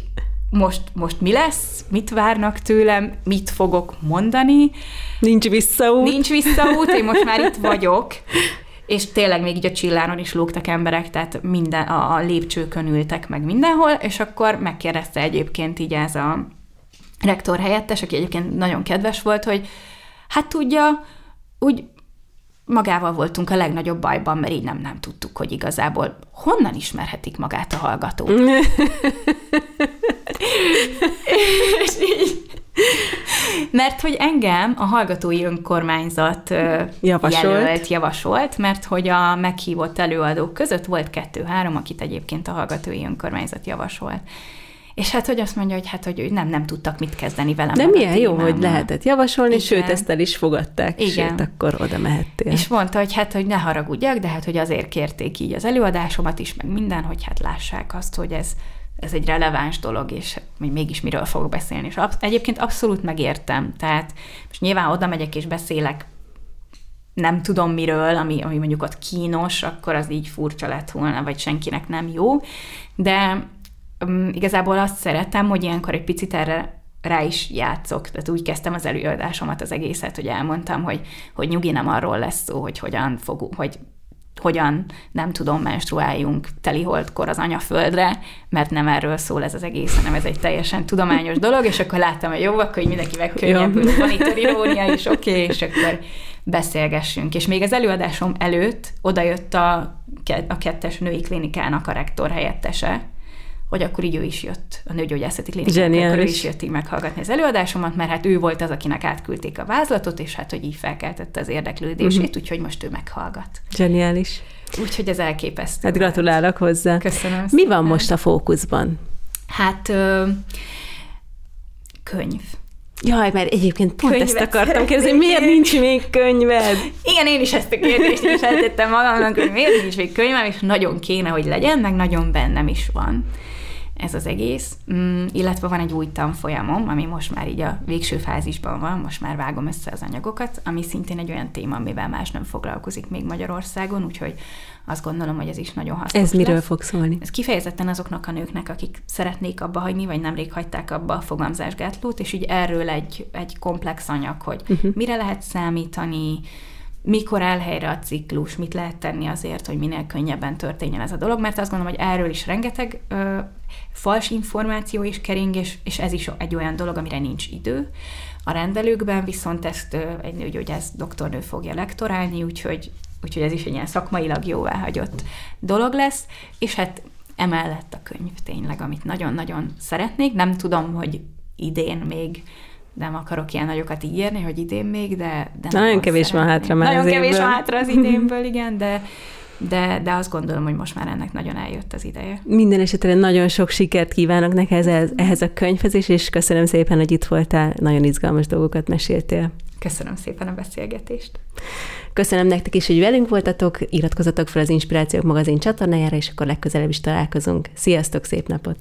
most, most mi lesz, mit várnak tőlem, mit fogok mondani. Nincs visszaút. Nincs visszaút, én most már itt vagyok. És tényleg még így a csilláron is lógtak emberek, tehát minden, a, a lépcsőkön ültek meg mindenhol, és akkor megkérdezte egyébként így ez a rektor helyettes, aki egyébként nagyon kedves volt, hogy hát tudja, úgy magával voltunk a legnagyobb bajban, mert így nem, nem tudtuk, hogy igazából honnan ismerhetik magát a hallgatók. és így, mert hogy engem a hallgatói önkormányzat javasolt. jelölt, javasolt, mert hogy a meghívott előadók között volt kettő-három, akit egyébként a hallgatói önkormányzat javasolt. És hát, hogy azt mondja, hogy hát, hogy nem, nem tudtak mit kezdeni velem. De milyen jó, hogy lehetett javasolni, Igen. sőt, ezt el is fogadták, Igen. sőt, akkor oda mehettél. És mondta, hogy hát, hogy ne haragudjak, de hát, hogy azért kérték így az előadásomat is, meg minden, hogy hát lássák azt, hogy ez, ez egy releváns dolog, és mégis miről fogok beszélni. És absz- egyébként abszolút megértem. Tehát most nyilván oda megyek és beszélek nem tudom miről, ami, ami mondjuk ott kínos, akkor az így furcsa lett volna, vagy senkinek nem jó. De um, igazából azt szeretem, hogy ilyenkor egy picit erre rá is játszok. Tehát úgy kezdtem az előadásomat, az egészet, hogy elmondtam, hogy, hogy nyugi nem arról lesz szó, hogy hogyan fogunk, hogy hogyan, nem tudom, menstruáljunk teliholdkor az anyaföldre, mert nem erről szól ez az egész, hanem ez egy teljesen tudományos dolog, és akkor láttam, hogy jó, akkor mindenki megkönnyebbül, van itt a irónia is, oké, okay, és akkor beszélgessünk. És még az előadásom előtt odajött a, a kettes női klinikának a rektor helyettese, hogy akkor így ő is jött a nőgyógyászati klinikában, akkor ő is jött így meghallgatni az előadásomat, mert hát ő volt az, akinek átküldték a vázlatot, és hát, hogy így felkeltette az érdeklődését, uh-huh. úgyhogy most ő meghallgat. Zseniális. Úgyhogy ez elképesztő. Hát gratulálok hozzá. Köszönöm. Mi van most a fókuszban? Hát ö, könyv. Jaj, mert egyébként pont Könyvet ezt akartam kérdezni, miért nincs még könyved? Igen, én is ezt a kérdést is eltettem magamnak, hogy miért nincs még könyvem, és nagyon kéne, hogy legyen, meg nagyon bennem is van ez az egész, mm, illetve van egy új tanfolyamom, ami most már így a végső fázisban van, most már vágom össze az anyagokat, ami szintén egy olyan téma, amivel más nem foglalkozik még Magyarországon, úgyhogy azt gondolom, hogy ez is nagyon hasznos Ez miről lesz. fog szólni? Ez kifejezetten azoknak a nőknek, akik szeretnék abba hagyni, vagy nemrég hagyták abba a fogamzásgátlót, és így erről egy, egy komplex anyag, hogy uh-huh. mire lehet számítani, mikor áll helyre a ciklus, mit lehet tenni azért, hogy minél könnyebben történjen ez a dolog, mert azt gondolom, hogy erről is rengeteg ö, fals információ is kering, és, ez is egy olyan dolog, amire nincs idő. A rendelőkben viszont ezt egy nőgyógyász doktornő fogja lektorálni, úgyhogy úgyhogy ez is egy ilyen szakmailag jóváhagyott dolog lesz, és hát emellett a könyv tényleg, amit nagyon-nagyon szeretnék. Nem tudom, hogy idén még nem akarok ilyen nagyokat ígérni, hogy idén még, de... de nagyon kevés szeretném. van hátra már Nagyon az kevés évből. van hátra az idénből, igen, de, de, de azt gondolom, hogy most már ennek nagyon eljött az ideje. Minden esetre nagyon sok sikert kívánok neked ehhez, ehhez a könyvhez is, és köszönöm szépen, hogy itt voltál, nagyon izgalmas dolgokat meséltél. Köszönöm szépen a beszélgetést. Köszönöm nektek is, hogy velünk voltatok, iratkozzatok fel az Inspirációk magazin csatornájára, és akkor legközelebb is találkozunk. Sziasztok, szép napot!